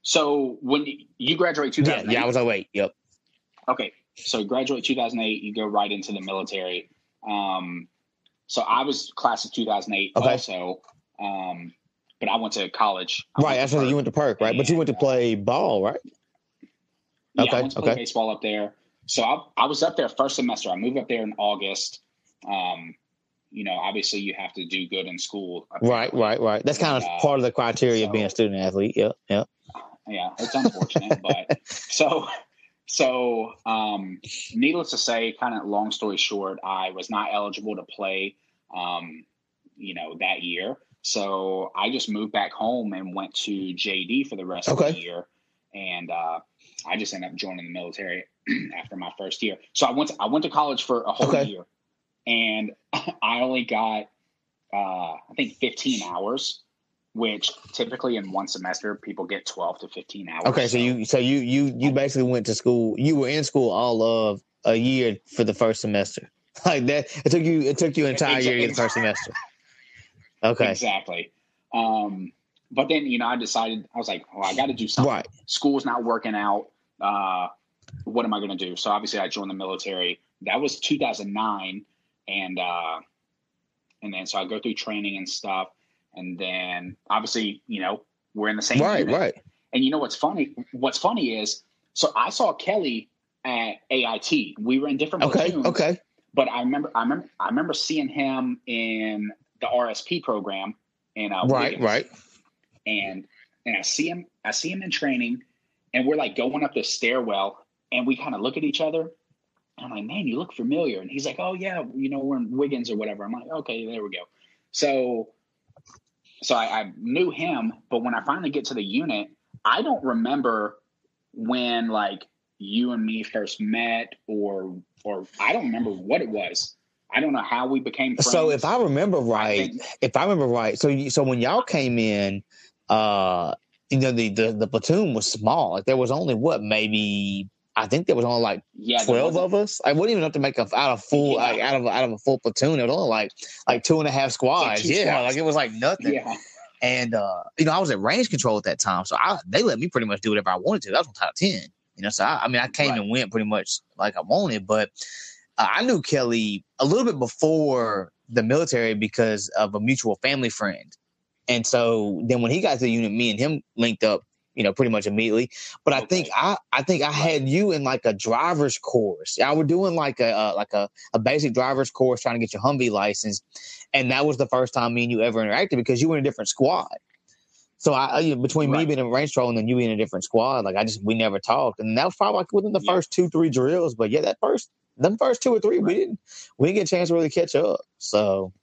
So when you- you graduate yeah, yeah, I was like, wait, yep, okay. So graduate 2008, you go right into the military. Um, so I was class of 2008 Okay. also, um, but I went to college. I right. went to That's what Perth. you went to Perk, right? But you went to uh, play ball, right? Yeah, Okay, I went to play okay. baseball up there. So I, I was up there first semester. I moved up there in August. Um, you know, obviously you have to do good in school. Right, right, right. That's kind of Uh, part of the criteria of being a student athlete. Yeah, yeah. Yeah, it's unfortunate, but <laughs> so so, um, needless to say, kind of long story short, I was not eligible to play, um, you know, that year. So I just moved back home and went to JD for the rest Okay. of the year, and uh, I just ended up joining the military <clears throat> after my first year. So I went to, I went to college for a whole Okay. year, and <clears throat> I only got uh, I think 15 hours, which typically in one semester people get 12 to 15 hours. Okay, so you so you you you basically went to school. You were in school all of a year for the first semester. <laughs> Like that, it took you it took you an entire year to the first semester. Okay, Exactly. Um, but then, you know, I decided, I was like, well, I got to do something. right. School's not working out. Uh, what am I going to do? So obviously I joined the military. That was 2009. And, uh, and then, so I go through training and stuff. And then obviously, you know, we're in the same Right, unit. right. And you know, what's funny, what's funny is, so I saw Kelly at AIT. We were in different Okay, platoons. okay. But I remember, I remember, I remember seeing him in the RSP program in uh, Right, Wiggins. right. And and I see him, I see him in training, and we're like going up the stairwell, and we kind of look at each other. And I'm like, man, you look familiar. And he's like, oh yeah, you know, we're in Wiggins or whatever. I'm like, okay, there we go. So, so I, I knew him, but when I finally get to the unit, I don't remember when like you and me first met, or or I don't remember what it was. I don't know how we became friends. So if I remember I right, think- if I remember right, so you, so when y'all came in, uh, you know the, the the platoon was small. Like there was only what maybe I think there was only like yeah, twelve of us. I wouldn't even have to make a out of full Yeah. like, out of out of a full platoon. It was only like like two and a half squads. two yeah, squads. like it was like nothing. Yeah, And uh, you know, I was at range control at that time, so I, they let me pretty much do whatever I wanted to. That was on top Ten. You know, so I, I mean, I came Right. and went pretty much like I wanted, but uh, I knew Kelly a little bit before the military because of a mutual family friend. And so then when he got to the unit, me and him linked up, you know, pretty much immediately. But I think I, I think I had you in like a driver's course. I was doing like a, uh like a, a basic driver's course trying to get your Humvee license, and that was the first time me and you ever interacted because you were in a different squad. So I, you know, between me being in range patrol and then you being in a different squad, like I just we never talked, and that was probably like within the Yeah. first two three drills. But yeah, that first them first two or three, we didn't we didn't get a chance to really catch up. So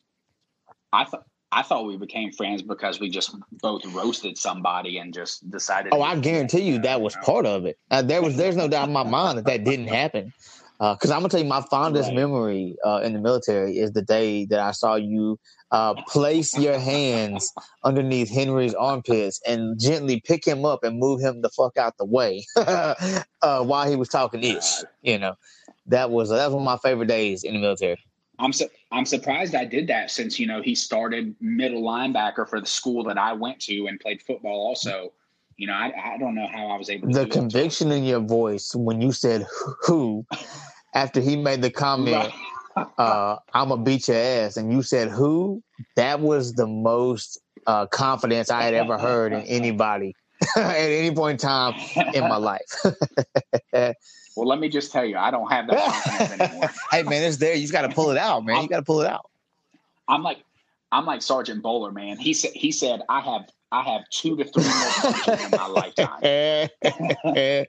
I thought I thought we became friends because we just both roasted somebody and just decided. Oh, I guarantee you that was part of it. Uh, there was, there's no doubt in my mind that that didn't happen. Because I'm gonna tell you, my fondest Right. memory uh, in the military is the day that I saw you uh, place your hands underneath Henry's armpits and gently pick him up and move him the fuck out the way <laughs> uh, while he was talking ish. You know, that was that was one of my favorite days in the military. I'm su- I'm surprised I did that since you know he started middle linebacker for the school that I went to and played football. Also, you know, I I don't know how I was able to The conviction in your voice when you said "who" <laughs> after he made the comment. Uh, I'm gonna beat your ass, and you said who? That was the most uh, confidence I had ever heard in <laughs> anybody <laughs> at any point in time in my life. Well, let me just tell you, I don't have that confidence <laughs> anymore. hey man, it's there. You got to pull it out, man. You got to pull it out. I'm like I'm like Sergeant Bowler, man. He said he said I have I have two to three more in my lifetime. <laughs>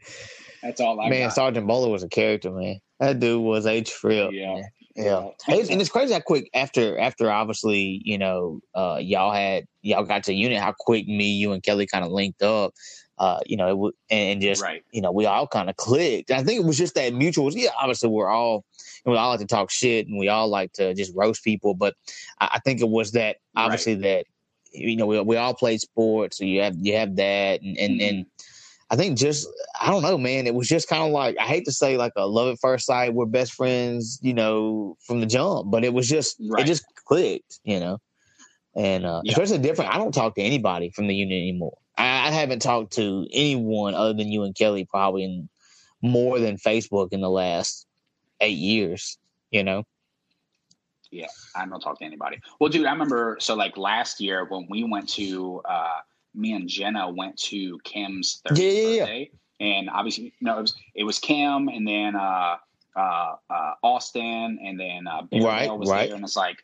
That's all I got. Man, Sergeant Bowler was a character, man. That dude was a trip. Yeah. man. Yeah, and it's crazy how quick after after obviously you know uh, y'all had y'all got to unit how quick me you and Kelly kind of linked up, uh, you know, it w- and, just Right. you know we all kind of clicked. I think it was just that mutual. Yeah, obviously we're all we all like to talk shit and we all like to just roast people, but I, I think it was that Right. obviously that you know we we all played sports, so you have you have that and and, Mhm. and I think just I don't know, man. It was just kind of like I hate to say like a love at first sight. We're best friends, you know, from the jump. But it was just Right. it just clicked, you know. And uh, Yeah. especially different. I don't talk to anybody from the union anymore. I, I haven't talked to anyone other than you and Kelly probably in more than Facebook in the last eight years. You know. Yeah, I don't talk to anybody. Well, dude, I remember so like last year when we went to uh me and Jenna went to Kim's 30th Yeah, yeah, yeah. And obviously no, it was it was Kim and then uh uh uh Austin and then uh Barry Right, was right. there and it's like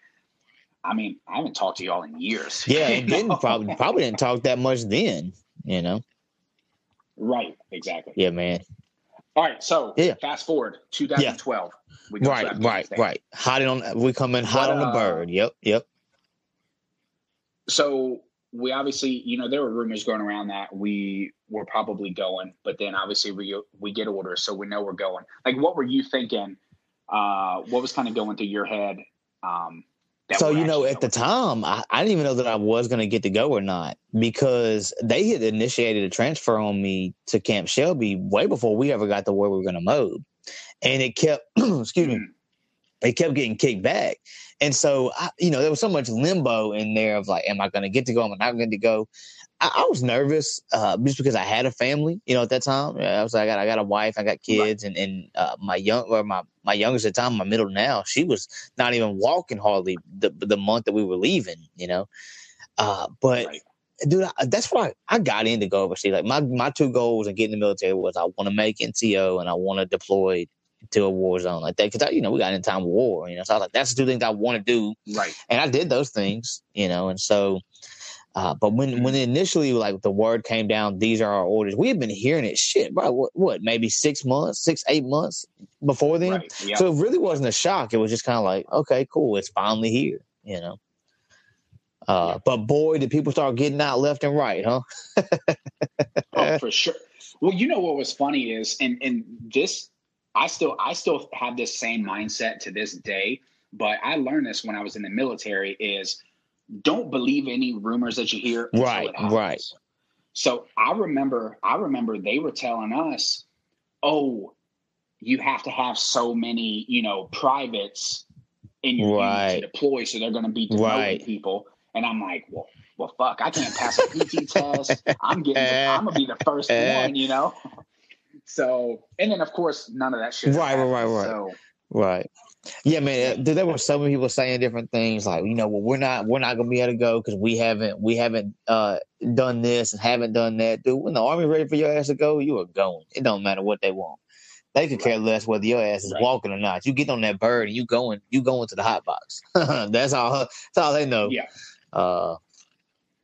I mean, I haven't talked to y'all in years. Yeah, and <laughs> didn't probably probably didn't talk that much then. You know. Right, exactly. Yeah, man. All right, so yeah. fast forward 2012. Yeah. Right, right, right. Hot on. We come in hot but, on the uh, bird. Yep, yep. So we obviously, you know, there were rumors going around that we were probably going, but then obviously we we get orders, so we know we're going. Like, what were you thinking? Uh, what was kind of going through your head? Um, so you know, at the time, I, I, didn't even know that I was going to get to go or not because they had initiated a transfer on me to Camp Shelby way before we ever got to where we were going to move, and it kept, <clears throat> excuse me, mm-hmm. it kept getting kicked back. And so, I, you know, there was so much limbo in there of like, am I going to get to go? Am I not going to go? I, I, was nervous uh, just because I had a family, you know, at that time. I was like, I got, I got a wife, I got kids, right. and and uh, my young or my my youngest at the time, my middle now, she was not even walking hardly the the month that we were leaving, you know. Uh, but right. dude, I, that's why I, I got into go overseas. Like my my two goals in getting the military was I want to make NCO and I want to deploy to a war zone like that because you know we got in time of war, you know. So I was like, that's the two things I want to do, right? And I did those things, you know, and so uh, but when when mm-hmm. initially like the word came down, these are our orders. We had been hearing it shit, bro. What, what maybe six months, six eight months before then. Right. So it really wasn't a shock. It was just kind of like, okay, cool, it's finally here, you know. Uh, yeah. But boy, did people start getting out left and right, huh? oh, <laughs> for sure. Well, you know what was funny is, and and this, I still I still have this same mindset to this day. But I learned this when I was in the military. Is don't believe any rumors that you hear. Right, right. So I remember, I remember they were telling us, "Oh, you have to have so many, you know, privates in your right. to deploy, so they're going to be demoting right. people." And I'm like, "Well, well, fuck, I can't pass a PT <laughs> test. I'm getting, the, I'm gonna be the first eh. one, you know." So, and then of course, none of that shit. Right, right, right, right. So, right. Yeah, man. There were so many people saying different things, like you know, well, we're not we're not gonna be able to go because we haven't we haven't uh, done this and haven't done that. Dude, when the army ready for your ass to go, you are going. It don't matter what they want. They could care less whether your ass is right. walking or not. You get on that bird and you going you going to the hot box. <laughs> that's all. That's all they know. Yeah. Uh,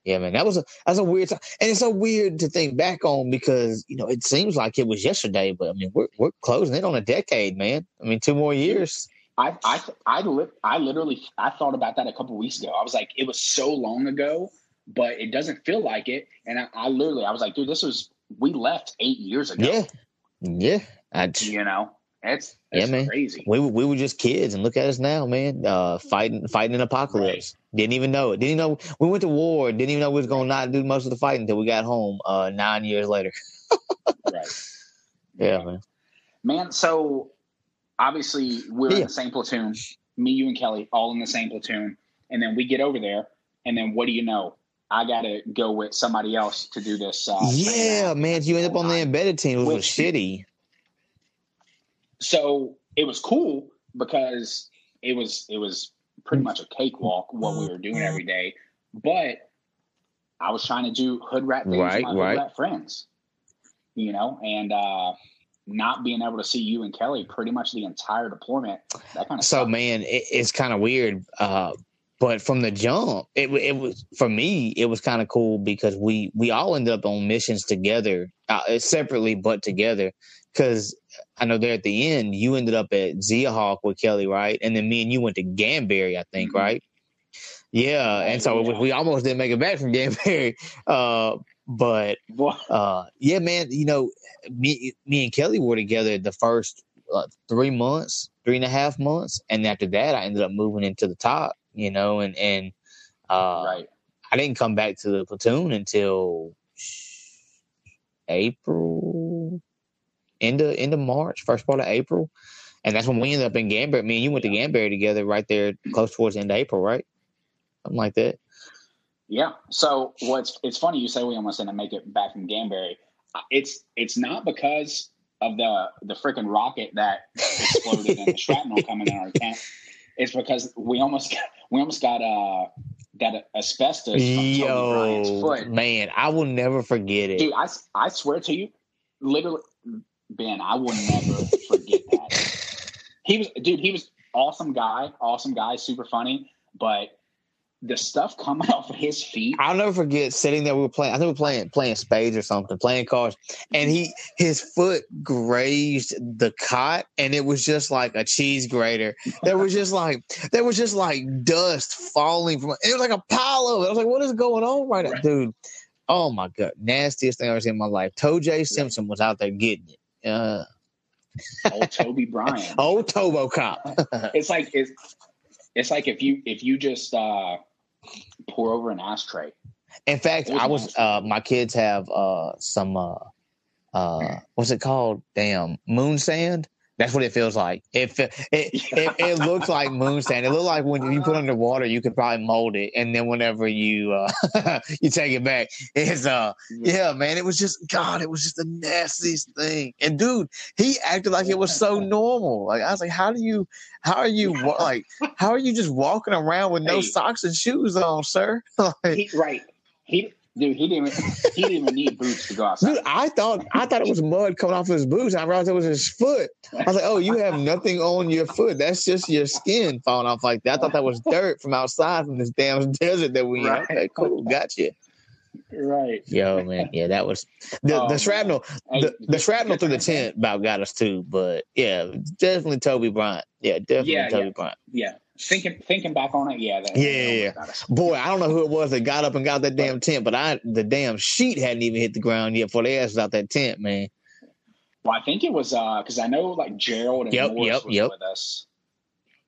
yeah, man, that was a that's a weird time, and it's so weird to think back on because you know it seems like it was yesterday, but I mean we're we're closing in on a decade, man. I mean two more years. I I I, li- I literally I thought about that a couple weeks ago. I was like, it was so long ago, but it doesn't feel like it. And I, I literally I was like, dude, this was we left eight years ago. Yeah, yeah. I, you know, it's, it's yeah, man. crazy. We we were just kids, and look at us now, man. Uh, fighting fighting an apocalypse. Right. Didn't even know it. Didn't even know we went to war. Didn't even know we was gonna not do most of the fighting until we got home. Uh, nine years later. <laughs> right. Yeah, man. Man, so obviously we're yeah. in the same platoon. Me, you, and Kelly, all in the same platoon, and then we get over there, and then what do you know? I got to go with somebody else to do this. Uh, yeah, man, you end up on the embedded team. It was shitty. So it was cool because it was it was pretty much a cakewalk what we were doing every day, but I was trying to do hood rat things right, with my right. hood rat friends, you know, and uh, not being able to see you and Kelly pretty much the entire deployment. That kind of so man, it, it's kind of weird. Uh, but from the jump, it it was for me. It was kind of cool because we we all ended up on missions together, uh, separately but together. Because I know there at the end, you ended up at Zia Hawk with Kelly, right? And then me and you went to Gamberi, I think, mm-hmm. right? Yeah, and so yeah. we almost didn't make it back from Gamberi. <laughs> Uh, but uh, yeah, man, you know, me, me and Kelly were together the first uh, three months, three and a half months, and after that, I ended up moving into the top. You know, and and uh, right. I didn't come back to the platoon until April, end of end of March, first part of April, and that's when we ended up in Gamberi. Me and you went to Gamberi together, right there, close towards the end of April, right? Something like that. Yeah. So what's it's funny you say we almost didn't make it back from Gamberi. Uh, it's it's not because of the the freaking rocket that exploded and the <laughs> shrapnel coming in our tent. It's because we almost got, we almost got uh that asbestos from Yo. Man, I will never forget it. Dude, I, I swear to you, literally, Ben, I will never forget that. <laughs> He was, dude, he was awesome guy, awesome guy, super funny. But the stuff coming <laughs> off of his feet. I'll never forget sitting there. We were playing. I think we were playing playing spades or something, playing cards, and he his foot grazed the cot, and it was just like a cheese grater. There was just like there was just like dust falling from. It was like a pile of it. I was like, "What is going on right, right. now, dude?" Oh my god, nastiest thing I've ever seen in my life. Toe J Simpson was out there getting it. Uh, old Toby Bryant. <laughs> old Tobo Cop. it's like it's it's like if you if you just uh pour over an ashtray. In fact, I was uh my kids have uh some uh uh what's it called? Damn moon sand. That's what it feels like. It it, <laughs> it, it looks like moon sand. It looks like when you put underwater, you could probably mold it, and then whenever you uh, <laughs> you take it back, it's uh yeah, man. It was just God. It was just the nastiest thing. And dude, he acted like it was so normal. Like I was like, how do you, how are you <laughs> like, how are you just walking around with no hey. socks and shoes on, sir? like, he, right. He Dude, he didn't. Even, he didn't even need boots to go outside. Dude, I thought I thought it was mud coming off his boots. I realized it was his foot. I was like, "Oh, you have nothing on your foot. That's just your skin falling off like that." I thought that was dirt from outside from this damn <laughs> desert that we right. in. Okay, cool, gotcha. Right. Yo, man, yeah, that was the the um, shrapnel. The, the shrapnel through the <laughs> tent about got us too, but yeah, definitely Toby Bryant. Yeah, definitely yeah, Toby yeah. Bryant. Yeah, thinking thinking back on it, yeah, that, yeah, yeah. Boy, I don't know who it was that got up and got that damn tent, but I the damn sheet hadn't even hit the ground yet before they asked out that tent, man. Well, I think it was uh because I know like Gerald and yep, Morris yep, was yep. with us,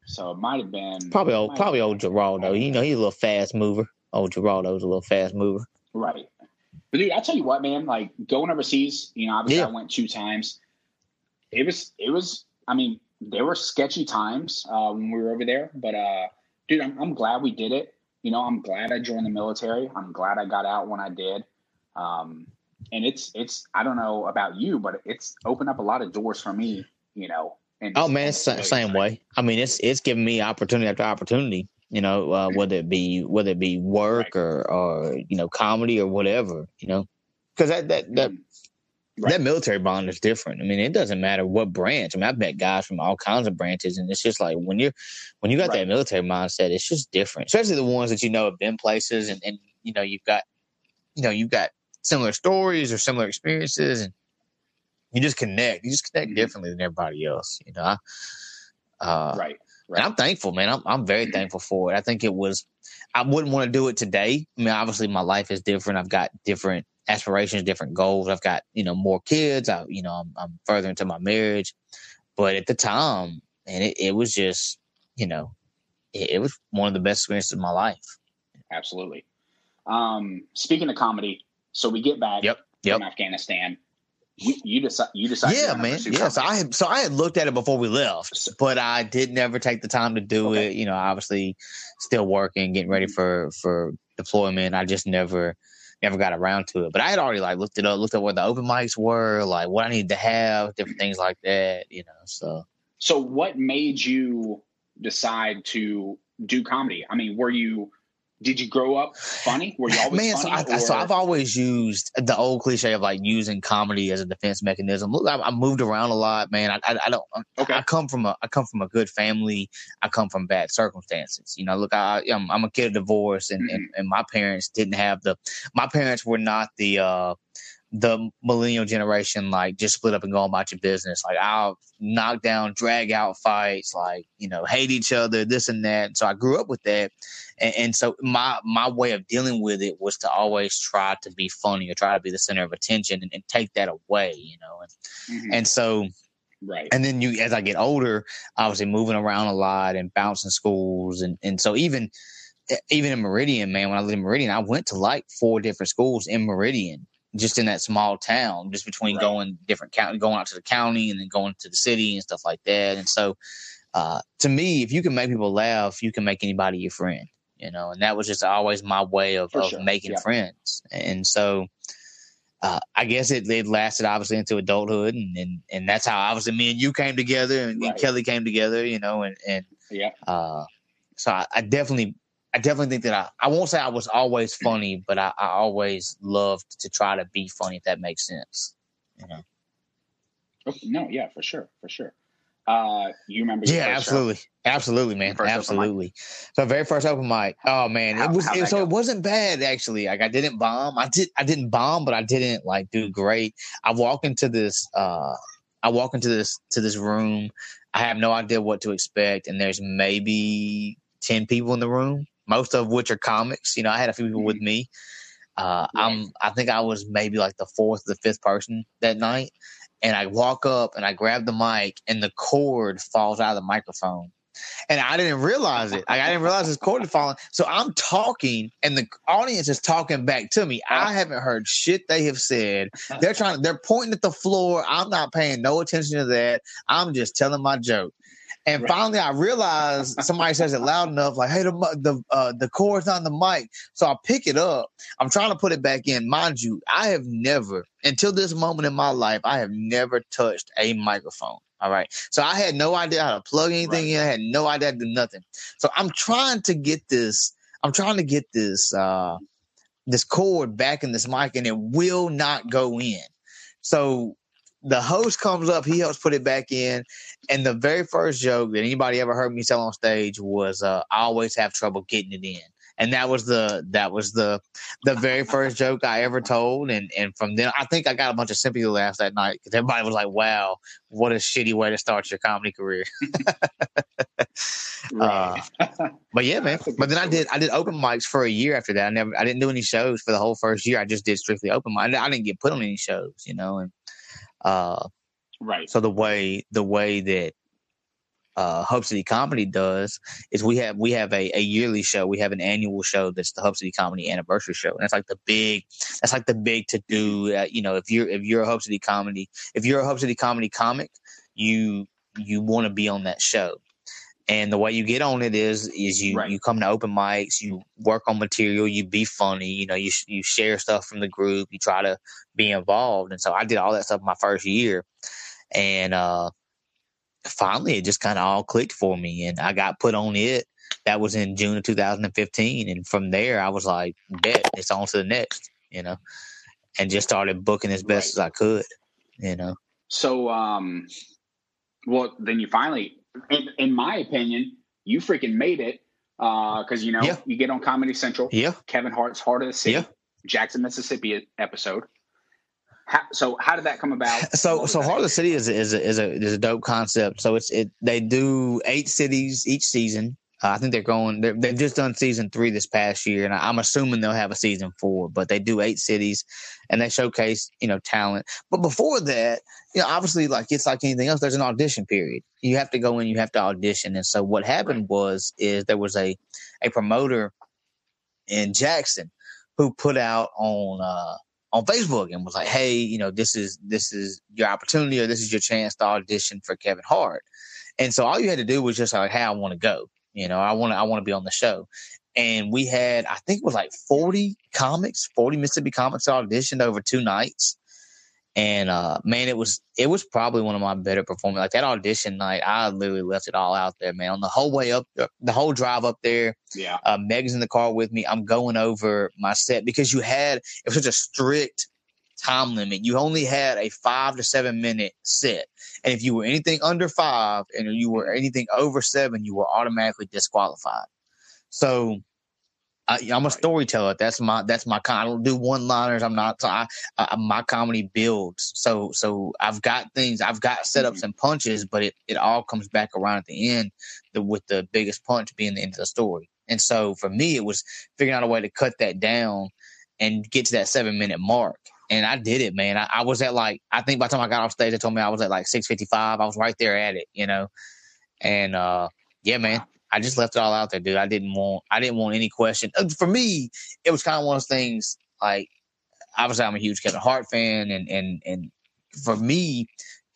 so it might have been probably old probably old Geraldo. You know, he's a little fast mover. Old Geraldo's a little fast mover, right? But dude, I tell you what, man, like going overseas, you know, obviously yeah. I went two times. It was it was. I mean, there were sketchy times uh, when we were over there, but uh dude, I'm, I'm glad we did it. You know, I'm glad I joined the military. I'm glad I got out when I did. Um, and it's it's I don't know about you, but it's opened up a lot of doors for me. You know. oh man, it's the same way. I mean, it's it's given me opportunity after opportunity. You know, uh, whether it be whether it be work right. or or you know comedy or whatever. You know, because that that that mm. Right. That military bond is different. I mean, it doesn't matter what branch. I mean, I've met guys from all kinds of branches, and it's just like when you're when you got right. that military mindset, it's just different. Especially the ones that you know have been places, and, and you know you've got you know you've got similar stories or similar experiences, and you just connect. You just connect mm-hmm. differently than everybody else. You know, I, uh, right. Right. And I'm thankful, man. I'm I'm very thankful for it. I think it was. I wouldn't want to do it today. I mean, obviously, my life is different. I've got different aspirations, different goals. I've got, you know, more kids. I, you know, I'm, I'm further into my marriage. But at the time, and it, it was just, you know, it, it, was one of the best experiences of my life. Absolutely. Um, speaking of comedy, so we get back yep, yep. from Afghanistan. You, you decide. You decide. Yeah, man. Yeah. So I had so I had looked at it before we left, but I did never take the time to do okay. it. You know, obviously, still working, getting ready for for deployment. I just never never got around to it. But I had already like looked it up, looked at where the open mics were, like what I needed to have, different things like that, you know. So So what made you decide to do comedy? I mean, were you did you grow up funny? Were you always Man, funny? So, I, so I've always used the old cliche of like using comedy as a defense mechanism. Look, I, I moved around a lot, man. I, I, I don't. Okay. I, come from a I come from a good family. I come from bad circumstances. You know, look, I I'm, I'm a kid of divorce, and, mm-hmm. and and my parents didn't have the. My parents were not the. uh the millennial generation like just split up and go about your business. Like I'll knock down, drag out fights, like you know, hate each other, this and that. So I grew up with that, and, and, so my my way of dealing with it was to always try to be funny or try to be the center of attention and, and take that away, you know. And mm-hmm. and so. Right. And then you, as I get older, obviously moving around a lot and bouncing schools, and and so even even in Meridian, man, when I lived in Meridian, I went to like four different schools in Meridian just in that small town, just between right. going different county, going out to the county and then going to the city and stuff like that. And so, uh, to me, if you can make people laugh, you can make anybody your friend, you know, and that was just always my way of, of sure. making yeah. friends. And so, uh, I guess it, it lasted obviously into adulthood and, and, and that's how obviously me and you came together and, right. and Kelly came together, you know, and, and, yeah. Uh, so I, I definitely I definitely think that I, I won't say I was always funny, but I, I always loved to try to be funny, if that makes sense. You know? No, yeah, for sure, for sure. Uh, you remember? your Yeah, first show? absolutely, absolutely, man, First absolutely. So very first open mic. Oh man, How- it was it, so go? it wasn't bad actually. Like I didn't bomb. I did I didn't bomb, but I didn't like do great. I walk into this. uh I walk into this to this room. I have no idea what to expect, and there's maybe ten people in the room, most of which are comics. You know, I had a few people with mm-hmm. me. Uh, Right. I'm I think I was maybe like the fourth or the fifth person that night. And I walk up and I grab the mic and the cord falls out of the microphone. And I didn't realize it. Like, I didn't realize this cord had fallen. So I'm talking and the audience is talking back to me. I uh-huh. haven't heard shit they have said. Uh-huh. They're trying they're pointing at the floor. I'm not paying no attention to that. I'm just telling my joke. And Right. finally, I realized somebody says it loud enough, like, "Hey, the the uh, the cord's on the mic." So I pick it up. I'm trying to put it back in. Mind you, I have never, until this moment in my life, I have never touched a microphone. All right, so I had no idea how to plug anything in. I had no idea how to do nothing. So I'm trying to get this. I'm trying to get this uh, this cord back in this mic, and it will not go in. So the host comes up, he helps put it back in, and the very first joke that anybody ever heard me tell on stage was, uh, "I always have trouble getting it in," and that was the that was the the very first joke I ever told, and and from then I think I got a bunch of sympathy laughs that night because everybody was like, "Wow, what a shitty way to start your comedy career." <laughs> Right. But yeah, man. That's a good But then I did I did open mics for a year after that. I never I didn't do any shows for the whole first year. I just did strictly open mic. I didn't get put on any shows, you know, and uh right. so the way the way that uh, Hub City Comedy does is we have we have a, a yearly show. We have an annual show that's the Hub City Comedy Anniversary Show, and that's like the big that's like the big to do. Uh, you know, if you're if you're a Hub City Comedy if you're a Hub City Comedy comic, you you want to be on that show. And the way you get on it is is you Right. you come to open mics, you work on material, you be funny, you know, you you share stuff from the group, you try to be involved. And so I did all that stuff my first year, and uh, finally it just kind of all clicked for me, and I got put on it. That was in June of 2015, and from there I was like, bet it's on to the next, you know, and just started booking as best as I could, you know. So, um, well, then you finally, in, in my opinion, you freaking made it uh, because you know Yeah. you get on Comedy Central, Yeah, Kevin Hart's Hart of the City, Yeah. Jackson, Mississippi episode. How, so, how did that come about? <laughs> So so? Hart of the City is a, is a, is a is a dope concept. So it's it they do eight cities each season. Uh, I think they're going. They're, they've just done season three this past year, and I, I'm assuming they'll have a season four. But they do eight cities, and they showcase you know talent. But before that, you know, obviously, like it's like anything else. There's an audition period. You have to go in. You have to audition. And so what happened was is there was a a promoter in Jackson who put out on uh on Facebook and was like, "Hey, you know, this is this is your opportunity, or this is your chance to audition for Kevin Hart." And so all you had to do was just like, "Hey, I want to go. You know, I want to I want to be on the show." And we had, I think it was like forty comics, forty Mississippi comics auditioned over two nights. And uh man, it was it was probably one of my better performances. Like that audition night, I literally left it all out there, man. On the whole way up, the whole drive up there, yeah, uh, Meg's in the car with me. I'm going over my set because you had it was such a strict time limit. You only had a five to seven minute set, and if you were anything under five and you were anything over seven, you were automatically disqualified. So. I, I'm a storyteller. That's my that's my kind. I don't do one liners. I'm not. So I, I, my comedy builds. So so I've got things. I've got setups mm-hmm. and punches, but it, it all comes back around at the end. The, with the biggest punch being the end of the story. And so for me, it was figuring out a way to cut that down and get to that seven minute mark. And I did it, man. I, I was at like, I think by the time I got off stage, they told me I was at like 655. I was right there at it, you know? And, uh, yeah, man, I just left it all out there, dude. I didn't want, I didn't want any question. Uh, For me, it was kind of one of those things like, obviously I'm a huge Kevin Hart fan and, and, and for me,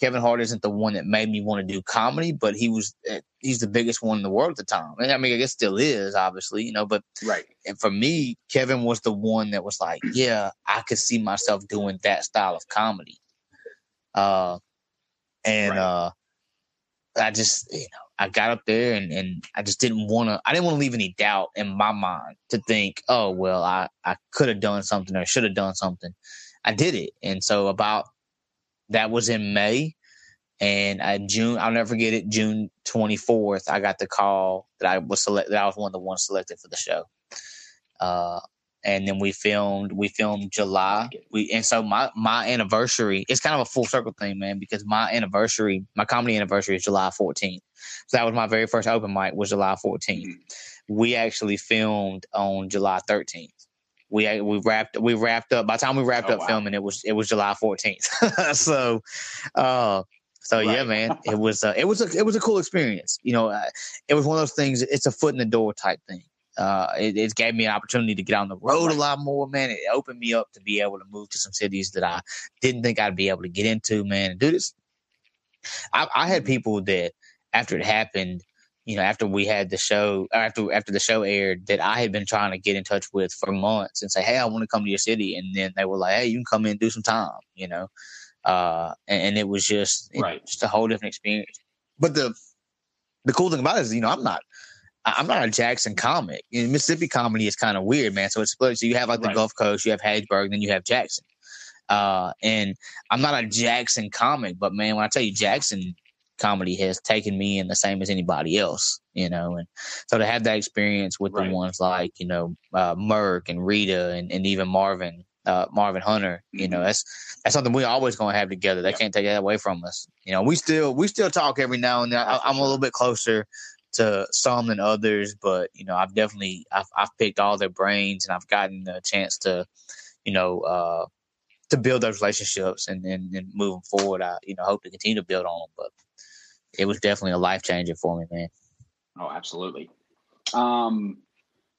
Kevin Hart isn't the one that made me want to do comedy, but he was, uh, he's the biggest one in the world at the time. And I mean, I guess still is, obviously, you know, but right. and for me, Kevin was the one that was like, <clears throat> yeah, I could see myself doing that style of comedy. Uh, and Right. uh, I just, you know, I got up there and, and I just didn't want to, I didn't want to leave any doubt in my mind to think, oh, well, I, I could have done something or should have done something. I did it. And so about, that was in May. And June, I'll never forget it. June 24th, I got the call that I was selected. I was one of the ones selected for the show. Uh, and then we filmed. We filmed July. We and so my my anniversary. It's kind of a full circle thing, man, because my anniversary, my comedy anniversary is July 14th. So that was my very first open mic. Was July 14th. Mm-hmm. We actually filmed on July 13th we we wrapped we wrapped up by the time we wrapped oh, up wow. filming it was it was July 14th. <laughs> so uh so right. yeah, man, <laughs> it was uh, it was a it was a cool experience. You know, uh, it was one of those things. It's a foot in the door type thing. Uh, it, it, gave me an opportunity to get on the road right. a lot more, man. It opened me up to be able to move to some cities that I didn't think I'd be able to get into, man. And do this. I, I had people that after it happened, you know, after we had the show, after after the show aired, that I had been trying to get in touch with for months and say, "Hey, I want to come to your city," and then they were like, "Hey, you can come in and do some time," you know, uh, and, and, it was just right. just a whole different experience. But the the cool thing about it is, you know, I'm not I'm not a Jackson comic. You know, Mississippi comedy is kind of weird, man. So it's split. So you have like the right. Gulf Coast, you have Hattiesburg, then you have Jackson. Uh, and I'm not a Jackson comic, but man, when I tell you Jackson comedy has taken me in the same as anybody else, you know. And so to have that experience with right. the ones like, you know, uh, Merk and Rita and, and even Marvin, uh, Marvin Hunter, you mm-hmm. know, that's that's something we're always going to have together. They yep. can't take that away from us. You know, we still we still talk every now and then. I, am a little bit closer to some than others, but you know, I've definitely I've, I've picked all their brains and I've gotten a chance to, you know, uh, to build those relationships and, and, and moving forward, I you know hope to continue to build on them. But it was definitely a life changer for me, man. Oh, absolutely. Um,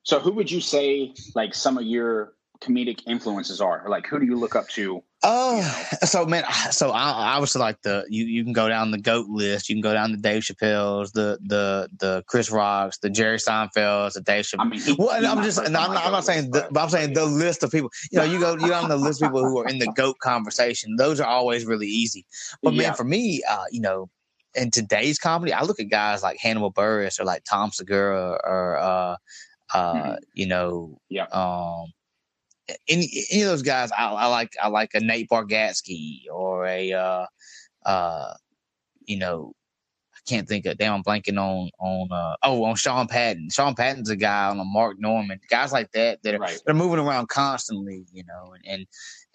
so who would you say like some of your comedic influences are? Like, who do you look up to? Oh, you know? so man, so I, I was like the you you can go down the goat list. You can go down the Dave Chappelle's, the the the Chris Rocks, the Jerry Seinfeld's, the Dave Chappelle. I mean, he, well, I'm just, I'm not, I'm not saying, the, but I'm saying the list of people. You know, you go you on the list of people who are in the <laughs> goat conversation. Those are always really easy. But yeah. man, for me, uh, you know, in today's comedy, I look at guys like Hannibal Buress or like Tom Segura or uh, uh, mm-hmm. you know, yeah. um, any any of those guys. I, I, like I like a Nate Bargatze or a uh, uh, you know, I can't think of. Damn, I'm blanking on on uh, oh on Sean Patton. Sean Patton's a guy on a Mark Normand, Guys like that that are right. they're moving around constantly, you know, and, and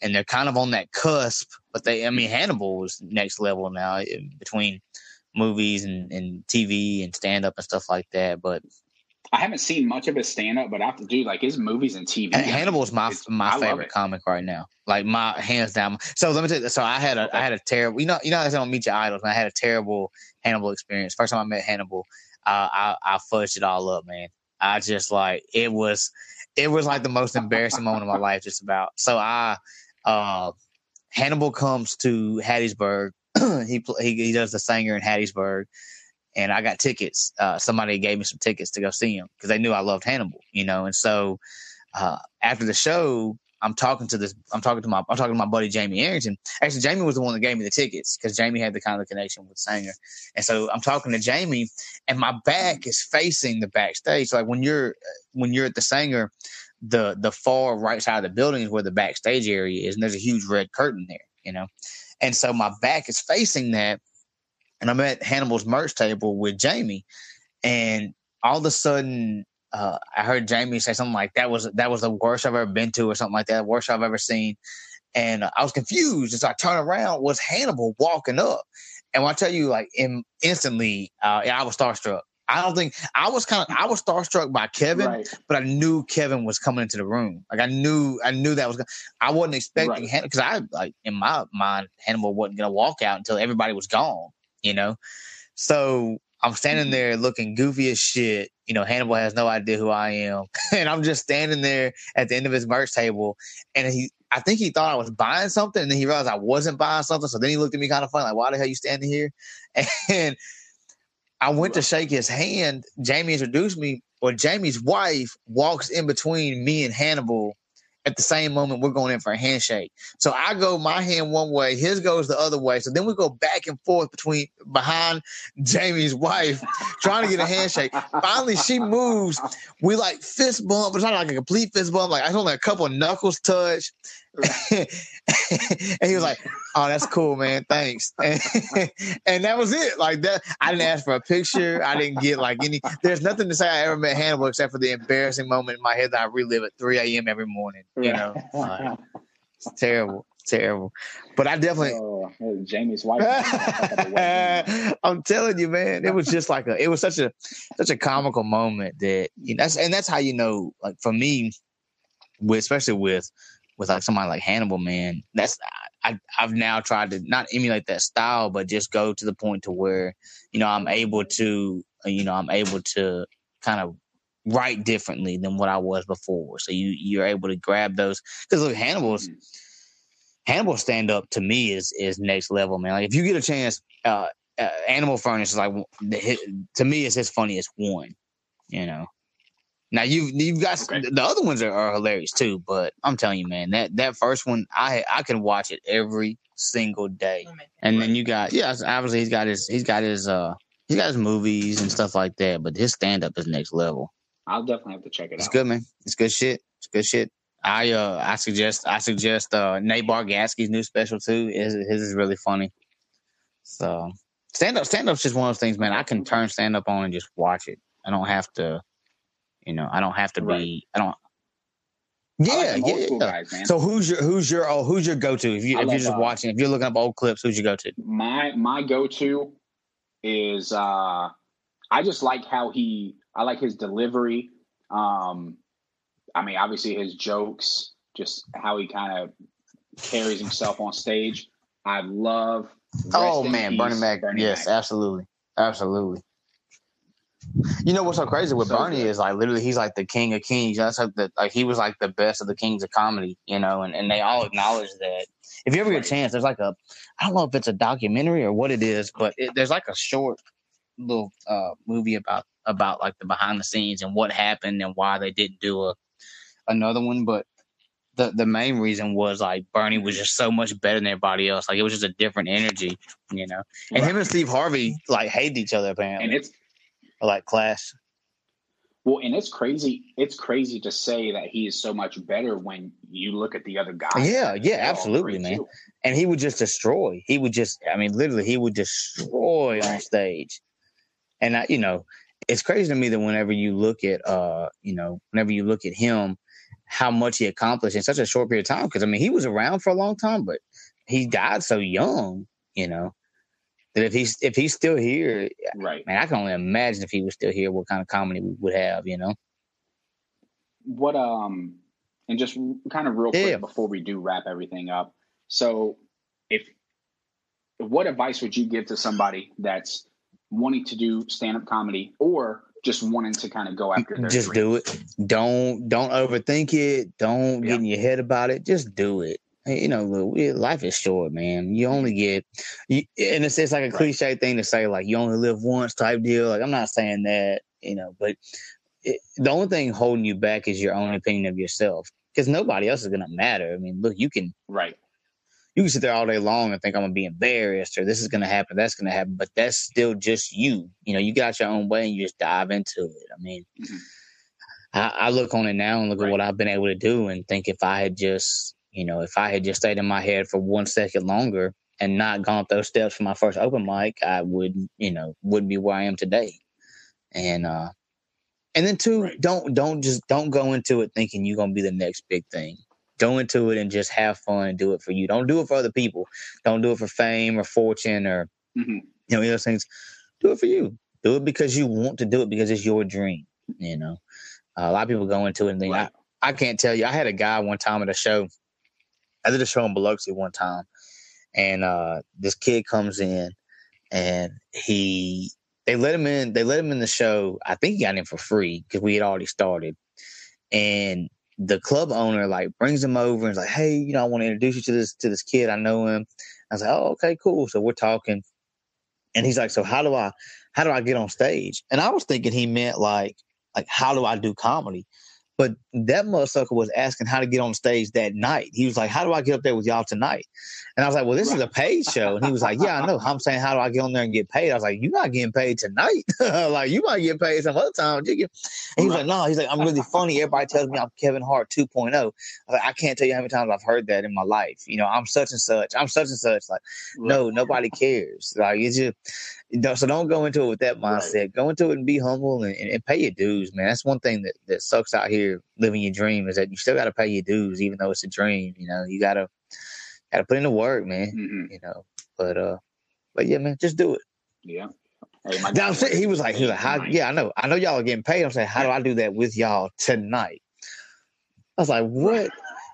and they're kind of on that cusp. But they, I mean, Hannibal is next level now between movies and, and TV and stand up and stuff like that. But I haven't seen much of his stand up, but I have to do like his movies and TV. And Hannibal is my my I favorite comic right now. Like my hands down. So let me tell you. So I had a okay. I had a terrible. You know you know I don't meet your idols. and I had a terrible Hannibal experience. First time I met Hannibal, uh, I I fudged it all up, man. I just like it was it was like the most embarrassing moment of my life, just about. So I uh Hannibal comes to Hattiesburg <clears throat> he, he he does the Saenger in Hattiesburg, and I got tickets. Uh, somebody gave me some tickets to go see him because they knew I loved Hannibal, you know. And so uh, after the show, I'm talking to this. I'm talking to my. I'm talking to my buddy Jamie Arrington. Actually, Jamie was the one that gave me the tickets because Jamie had the kind of connection with Saenger. And so I'm talking to Jamie, and my back is facing the backstage. Like when you're when you're at the Saenger, the the far right side of the building is where the backstage area is, and there's a huge red curtain there. You know, and so my back is facing that. And I'm at Hannibal's merch table with Jamie. And all of a sudden, uh, I heard Jamie say something like that was that was the worst I've ever been to, or something like that, worst I've ever seen. And uh, I was confused. As I turn around, was Hannibal walking up? And when I tell you, like, in, instantly, uh, I was starstruck. I don't think I was kind of I was starstruck by Kevin, right. but I knew Kevin was coming into the room. Like I knew I knew that was. I wasn't expecting right. Because I like in my mind Hannibal wasn't gonna walk out until everybody was gone. You know, so I'm standing mm-hmm. there looking goofy as shit. You know, Hannibal has no idea who I am, <laughs> and I'm just standing there at the end of his merch table, and he. I think he thought I was buying something, and then he realized I wasn't buying something. So then he looked at me kind of funny, like, "Why the hell you standing here?" <laughs> And I went to shake his hand. Jamie introduced me. Well, Jamie's wife walks in between me and Hannibal at the same moment we're going in for a handshake. So I go my hand one way, his goes the other way. So then we go back and forth between behind Jamie's wife <laughs> trying to get a handshake. Finally, she moves. We like fist bump, but it's not like a complete fist bump. Like I only a couple of knuckles touch. <laughs> and he was like, "Oh, that's cool, man. Thanks." And, <laughs> and, that was it. Like that, I didn't ask for a picture. I didn't get like any. There's nothing to say I ever met Hannibal except for the embarrassing moment in my head that I relive at 3 a.m. every morning. You know, <laughs> like, it's terrible terrible. But I definitely oh, Jamie's wife. I'm telling you, man, it was just like a it was such a such a comical moment that you know, that's and that's how you know, like for me, with especially with with like somebody like Hannibal, man, that's I I've now tried to not emulate that style, but just go to the point to where you know I'm able to you know I'm able to kind of write differently than what I was before. So you you're able to grab those because look, Hannibal's. Mm-hmm Hannibal stand up to me is is next level, man. Like if you get a chance, uh, uh Animal Furnace is like to me is his funniest one. You know. Now you've you've got okay. the other ones are, are, hilarious too, but I'm telling you, man, that that first one I I can watch it every single day. And then you got yeah, obviously he's got his he's got his uh he's got his movies and stuff like that, but his stand up is next level. I'll definitely have to check it it's out. It's good, man. It's good shit. It's good shit. I uh I suggest I suggest uh Nate Bargatze's new special too. His his is really funny. So stand up stand up's just one of those things, man. I can turn stand up on and just watch it. I don't have to, you know, I don't have to right. be I don't yeah, like yeah. Guys, so who's your who's your oh who's your go to if you if you're just uh, watching if you're looking up old clips who's your go to? My my go to is uh I just like how he I like his delivery. Um I mean, obviously his jokes, just how he kind of carries himself on stage. I love. Oh man, Bernie Mac. Bernie yes, Mac. absolutely, absolutely. You know what's so crazy with so Bernie good. is like literally he's like the king of kings. That's like the like he was like the best of the kings of comedy, you know, and, and they all acknowledge that. If you ever get a chance, there's like a I don't know if it's a documentary or what it is, but it, there's like a short little uh, movie about about like the behind the scenes and what happened and why they didn't do a another one, but the the main reason was like Bernie was just so much better than everybody else. Like it was just a different energy, you know. And right. him and Steve Harvey like hated each other apparently. And it's like class. Well, and it's crazy. It's crazy to say that he is so much better when you look at the other guys. Yeah, yeah, absolutely, man. Too. And he would just destroy. He would just, I mean, literally, he would destroy on stage. And I, you know, it's crazy to me that whenever you look at, uh, you know, whenever you look at him, how much he accomplished in such a short period of time. Because I mean, he was around for a long time, but he died so young. You know that if he's if he's still here, right? Man, I can only imagine if he was still here, what kind of comedy we would have. You know. What um, and just kind of real quick before we do wrap everything up. So, if what advice would you give to somebody that's wanting to do stand up comedy or just wanting to kind of go after their just dreams. do it don't don't overthink it don't get in your head about it just do it you know life is short man you only get you, and it's, it's like a cliche thing to say like you only live once type deal like i'm not saying that you know but it, the only thing holding you back is your own opinion of yourself because nobody else is going to matter i mean look you can right you can sit there all day long and think I'm gonna be embarrassed or this is gonna happen, that's gonna happen, but that's still just you. You know, you got your own way and you just dive into it. I mean, mm-hmm. I, I, look on it now and look right. at what I've been able to do and think if I had just, you know, if I had just stayed in my head for one second longer and not gone up those steps for my first open mic, I would, you know, wouldn't be where I am today. And uh and then two, right. don't don't just don't go into it thinking you're gonna be the next big thing go into it and just have fun and do it for you. Don't do it for other people. Don't do it for fame or fortune or mm-hmm. you know those things. Do it for you. Do it because you want to do it because it's your dream. You know, uh, a lot of people go into it and think. I, I can't tell you. I had a guy one time at a show. I did a show in Biloxi one time, and uh, this kid comes in and he they let him in. They let him in the show. I think he got in for free because we had already started. And the club owner like brings him over and is like, "Hey, you know, I want to introduce you to this to this kid. I know him." I was like, "Oh, okay, cool." So we're talking, and he's like, "So how do I how do I get on stage?" And I was thinking he meant like like how do I do comedy? But that motherfucker was asking how to get on stage that night. He was like, "How do I get up there with y'all tonight?" And I was like, "Well, this right. is a paid show." And he was like, "Yeah, I know." I'm saying, "How do I get on there and get paid?" I was like, "You're not getting paid tonight. <laughs> like you might get paid some other time." And he was like, "No." He's like, "I'm really funny. Everybody tells me I'm Kevin Hart 2.0." I, like, I can't tell you how many times I've heard that in my life. You know, I'm such and such. I'm such and such. Like, right. no, nobody cares. Like it's just so don't go into it with that mindset. Right. Go into it and be humble and, and, pay your dues, man. That's one thing that, that sucks out here living your dream is that you still got to pay your dues, even though it's a dream. You know, you gotta gotta put in the work, man. Mm-hmm. You know, but uh, but yeah, man, just do it. Yeah. Hey, now, he was like, he was like, how, yeah, I know, I know y'all are getting paid. I'm saying, how do I do that with y'all tonight? I was like, what?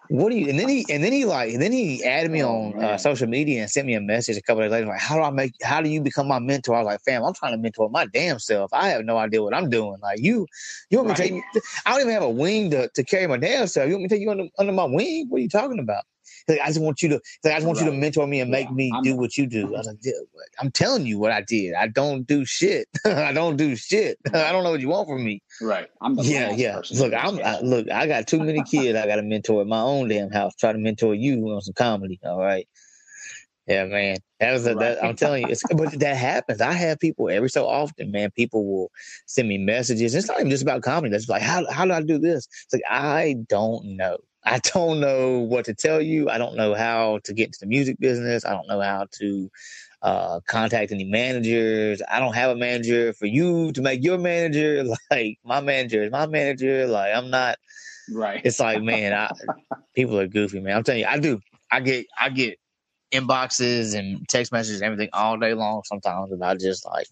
What do you and then he and then he like and then he added me oh, on uh, social media and sent me a message a couple days later like how do i make how do you become my mentor? I was like fam i'm trying to mentor my damn self. I have no idea what i'm doing. Like you you want me to take i don't even have a wing to, to carry my damn self. You want me to take you under, under my wing? What are you talking about like, I just want you to, like, I just want right. you to mentor me and make yeah, me I'm, do what you do. I was like, I'm telling you what I did. I don't do shit. <laughs> I don't do shit. <laughs> I don't know what you want from me. Right. I'm yeah, yeah. Look, I'm I, look. I got too many <laughs> kids. I got to mentor at my own damn house. Try to mentor you on some comedy. All right. Yeah, man. That was a, that, I'm telling you, it's, but that happens. I have people every so often, man. People will send me messages. It's not even just about comedy. That's like, how how do I do this? It's like I don't know. I don't know what to tell you. I don't know how to get into the music business. I don't know how to uh, contact any managers. I don't have a manager for you to make your manager. <laughs> Like my manager is my manager. Like I'm not. Right. It's like man, I, people are goofy, man. I'm telling you, I do. I get I get inboxes and text messages, and everything all day long. Sometimes about just like,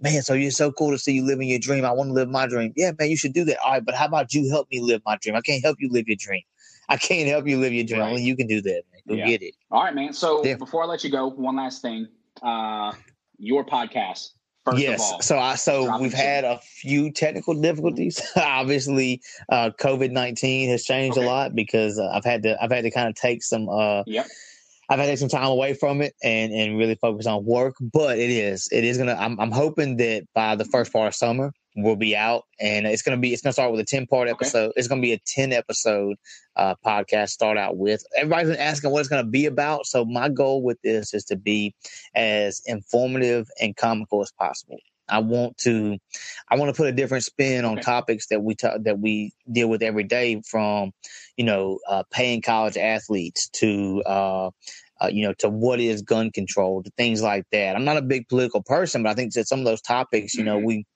man, so you're so cool to see you living your dream. I want to live my dream. Yeah, man, you should do that. All right, but how about you help me live my dream? I can't help you live your dream. <laughs> I can't help you live your dream. Right. Only you can do that, man. Go yeah. get it. All right, man. So yeah. before I let you go, one last thing. Uh, your podcast. yes. so I so we've had a few technical difficulties. <laughs> Obviously, uh, COVID nineteen has changed okay. a lot because uh, I've had to I've had to kind of take some uh, yep. I've had some time away from it and and really focus on work. But it is it is gonna. I'm I'm hoping that by the first part of summer will be out, and it's gonna be it's gonna start with a ten part episode. Okay. It's gonna be a ten episode uh, podcast. Start out with everybody's been asking what it's gonna be about. So my goal with this is to be as informative and comical as possible. I want to, I want to put a different spin on okay. topics that we talk, that we deal with every day, from, you know, uh, paying college athletes to, uh, uh, you know, to what is gun control, to things like that. I'm not a big political person, but I think that some of those topics, you know, mm-hmm. we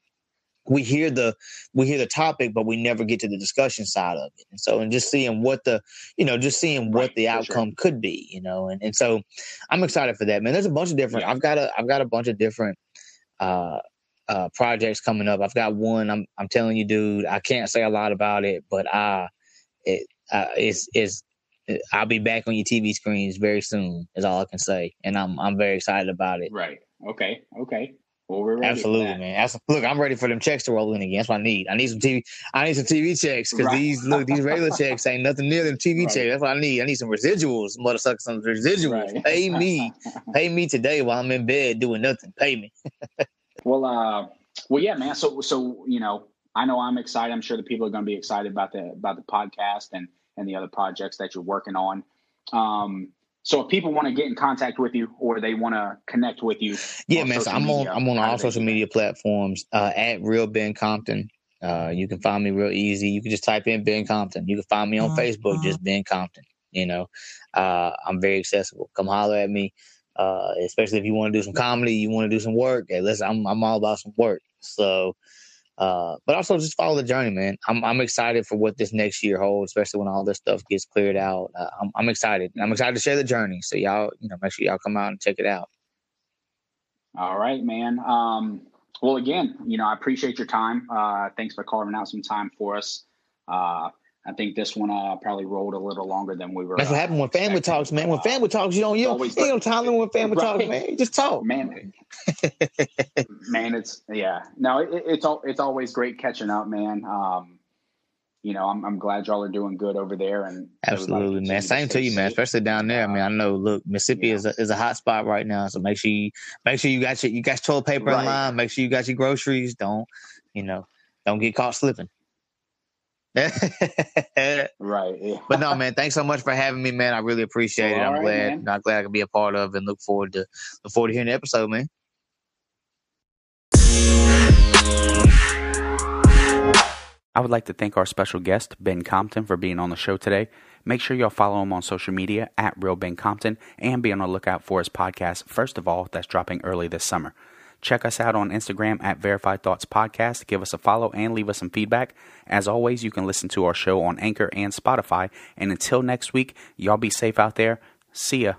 we hear the we hear the topic, but we never get to the discussion side of it. And so, and just seeing what the you know, just seeing what right, the outcome sure. could be, you know, and and so I'm excited for that, man. There's a bunch of different. Yeah. I've got a I've got a bunch of different. uh uh, projects coming up. I've got one. I'm I'm telling you, dude. I can't say a lot about it, but I it uh, it's it's I'll be back on your TV screens very soon. Is all I can say, and I'm I'm very excited about it. Right. Okay. Okay. Well, Absolutely, man. That's, look, I'm ready for them checks to roll in again. That's what I need. I need some TV. I need some TV checks because right. these look these regular <laughs> checks ain't nothing near them TV right. checks. That's what I need. I need some residuals, motherfucker. Some residuals. Right. Pay me. <laughs> Pay me today while I'm in bed doing nothing. Pay me. well, uh, well, yeah, man. So, so you know, I know I'm excited. I'm sure the people are going to be excited about the about the podcast and and the other projects that you're working on. Um, so if people want to get in contact with you or they want to connect with you, yeah, man. So I'm media, on I'm on all social media platforms uh, at Real Ben Compton. Uh, you can find me real easy. You can just type in Ben Compton. You can find me on uh-huh. Facebook, just Ben Compton. You know, uh, I'm very accessible. Come holler at me. Uh, especially if you want to do some comedy, you want to do some work. Hey, listen, I'm I'm all about some work. So uh, but also just follow the journey, man. I'm I'm excited for what this next year holds, especially when all this stuff gets cleared out. Uh, I'm I'm excited. I'm excited to share the journey. So y'all, you know, make sure y'all come out and check it out. All right, man. Um, well, again, you know, I appreciate your time. Uh, thanks for carving out some time for us. Uh, I think this one uh, probably rolled a little longer than we were. That's what happened when family talks, man. When family talks, you don't you don't, you don't time when family right. talks, man. You just talk, man. man, it's yeah. No, it, it's all it's always great catching up, man. Um, you know, I'm I'm glad y'all are doing good over there, and absolutely, man. Same to, to you, man. Especially down there. I mean, I know. Look, Mississippi yeah. is a, is a hot spot right now, so make sure you make sure you got your you got your toilet paper right. in line. Make sure you got your groceries. Don't you know? Don't get caught slipping. <laughs> right. Yeah. But no, man, thanks so much for having me, man. I really appreciate it. I'm All right, glad. man. I'm glad I could be a part of and look forward to look forward to hearing the episode, man. I would like to thank our special guest, Ben Compton, for being on the show today. Make sure y'all follow him on social media at Real Ben Compton and be on the lookout for his podcast, First of All, that's dropping early this summer. Check us out on Instagram at Verified Thoughts Podcast. Give us a follow and leave us some feedback. As always, you can listen to our show on Anchor and Spotify. And until next week, y'all be safe out there. See ya.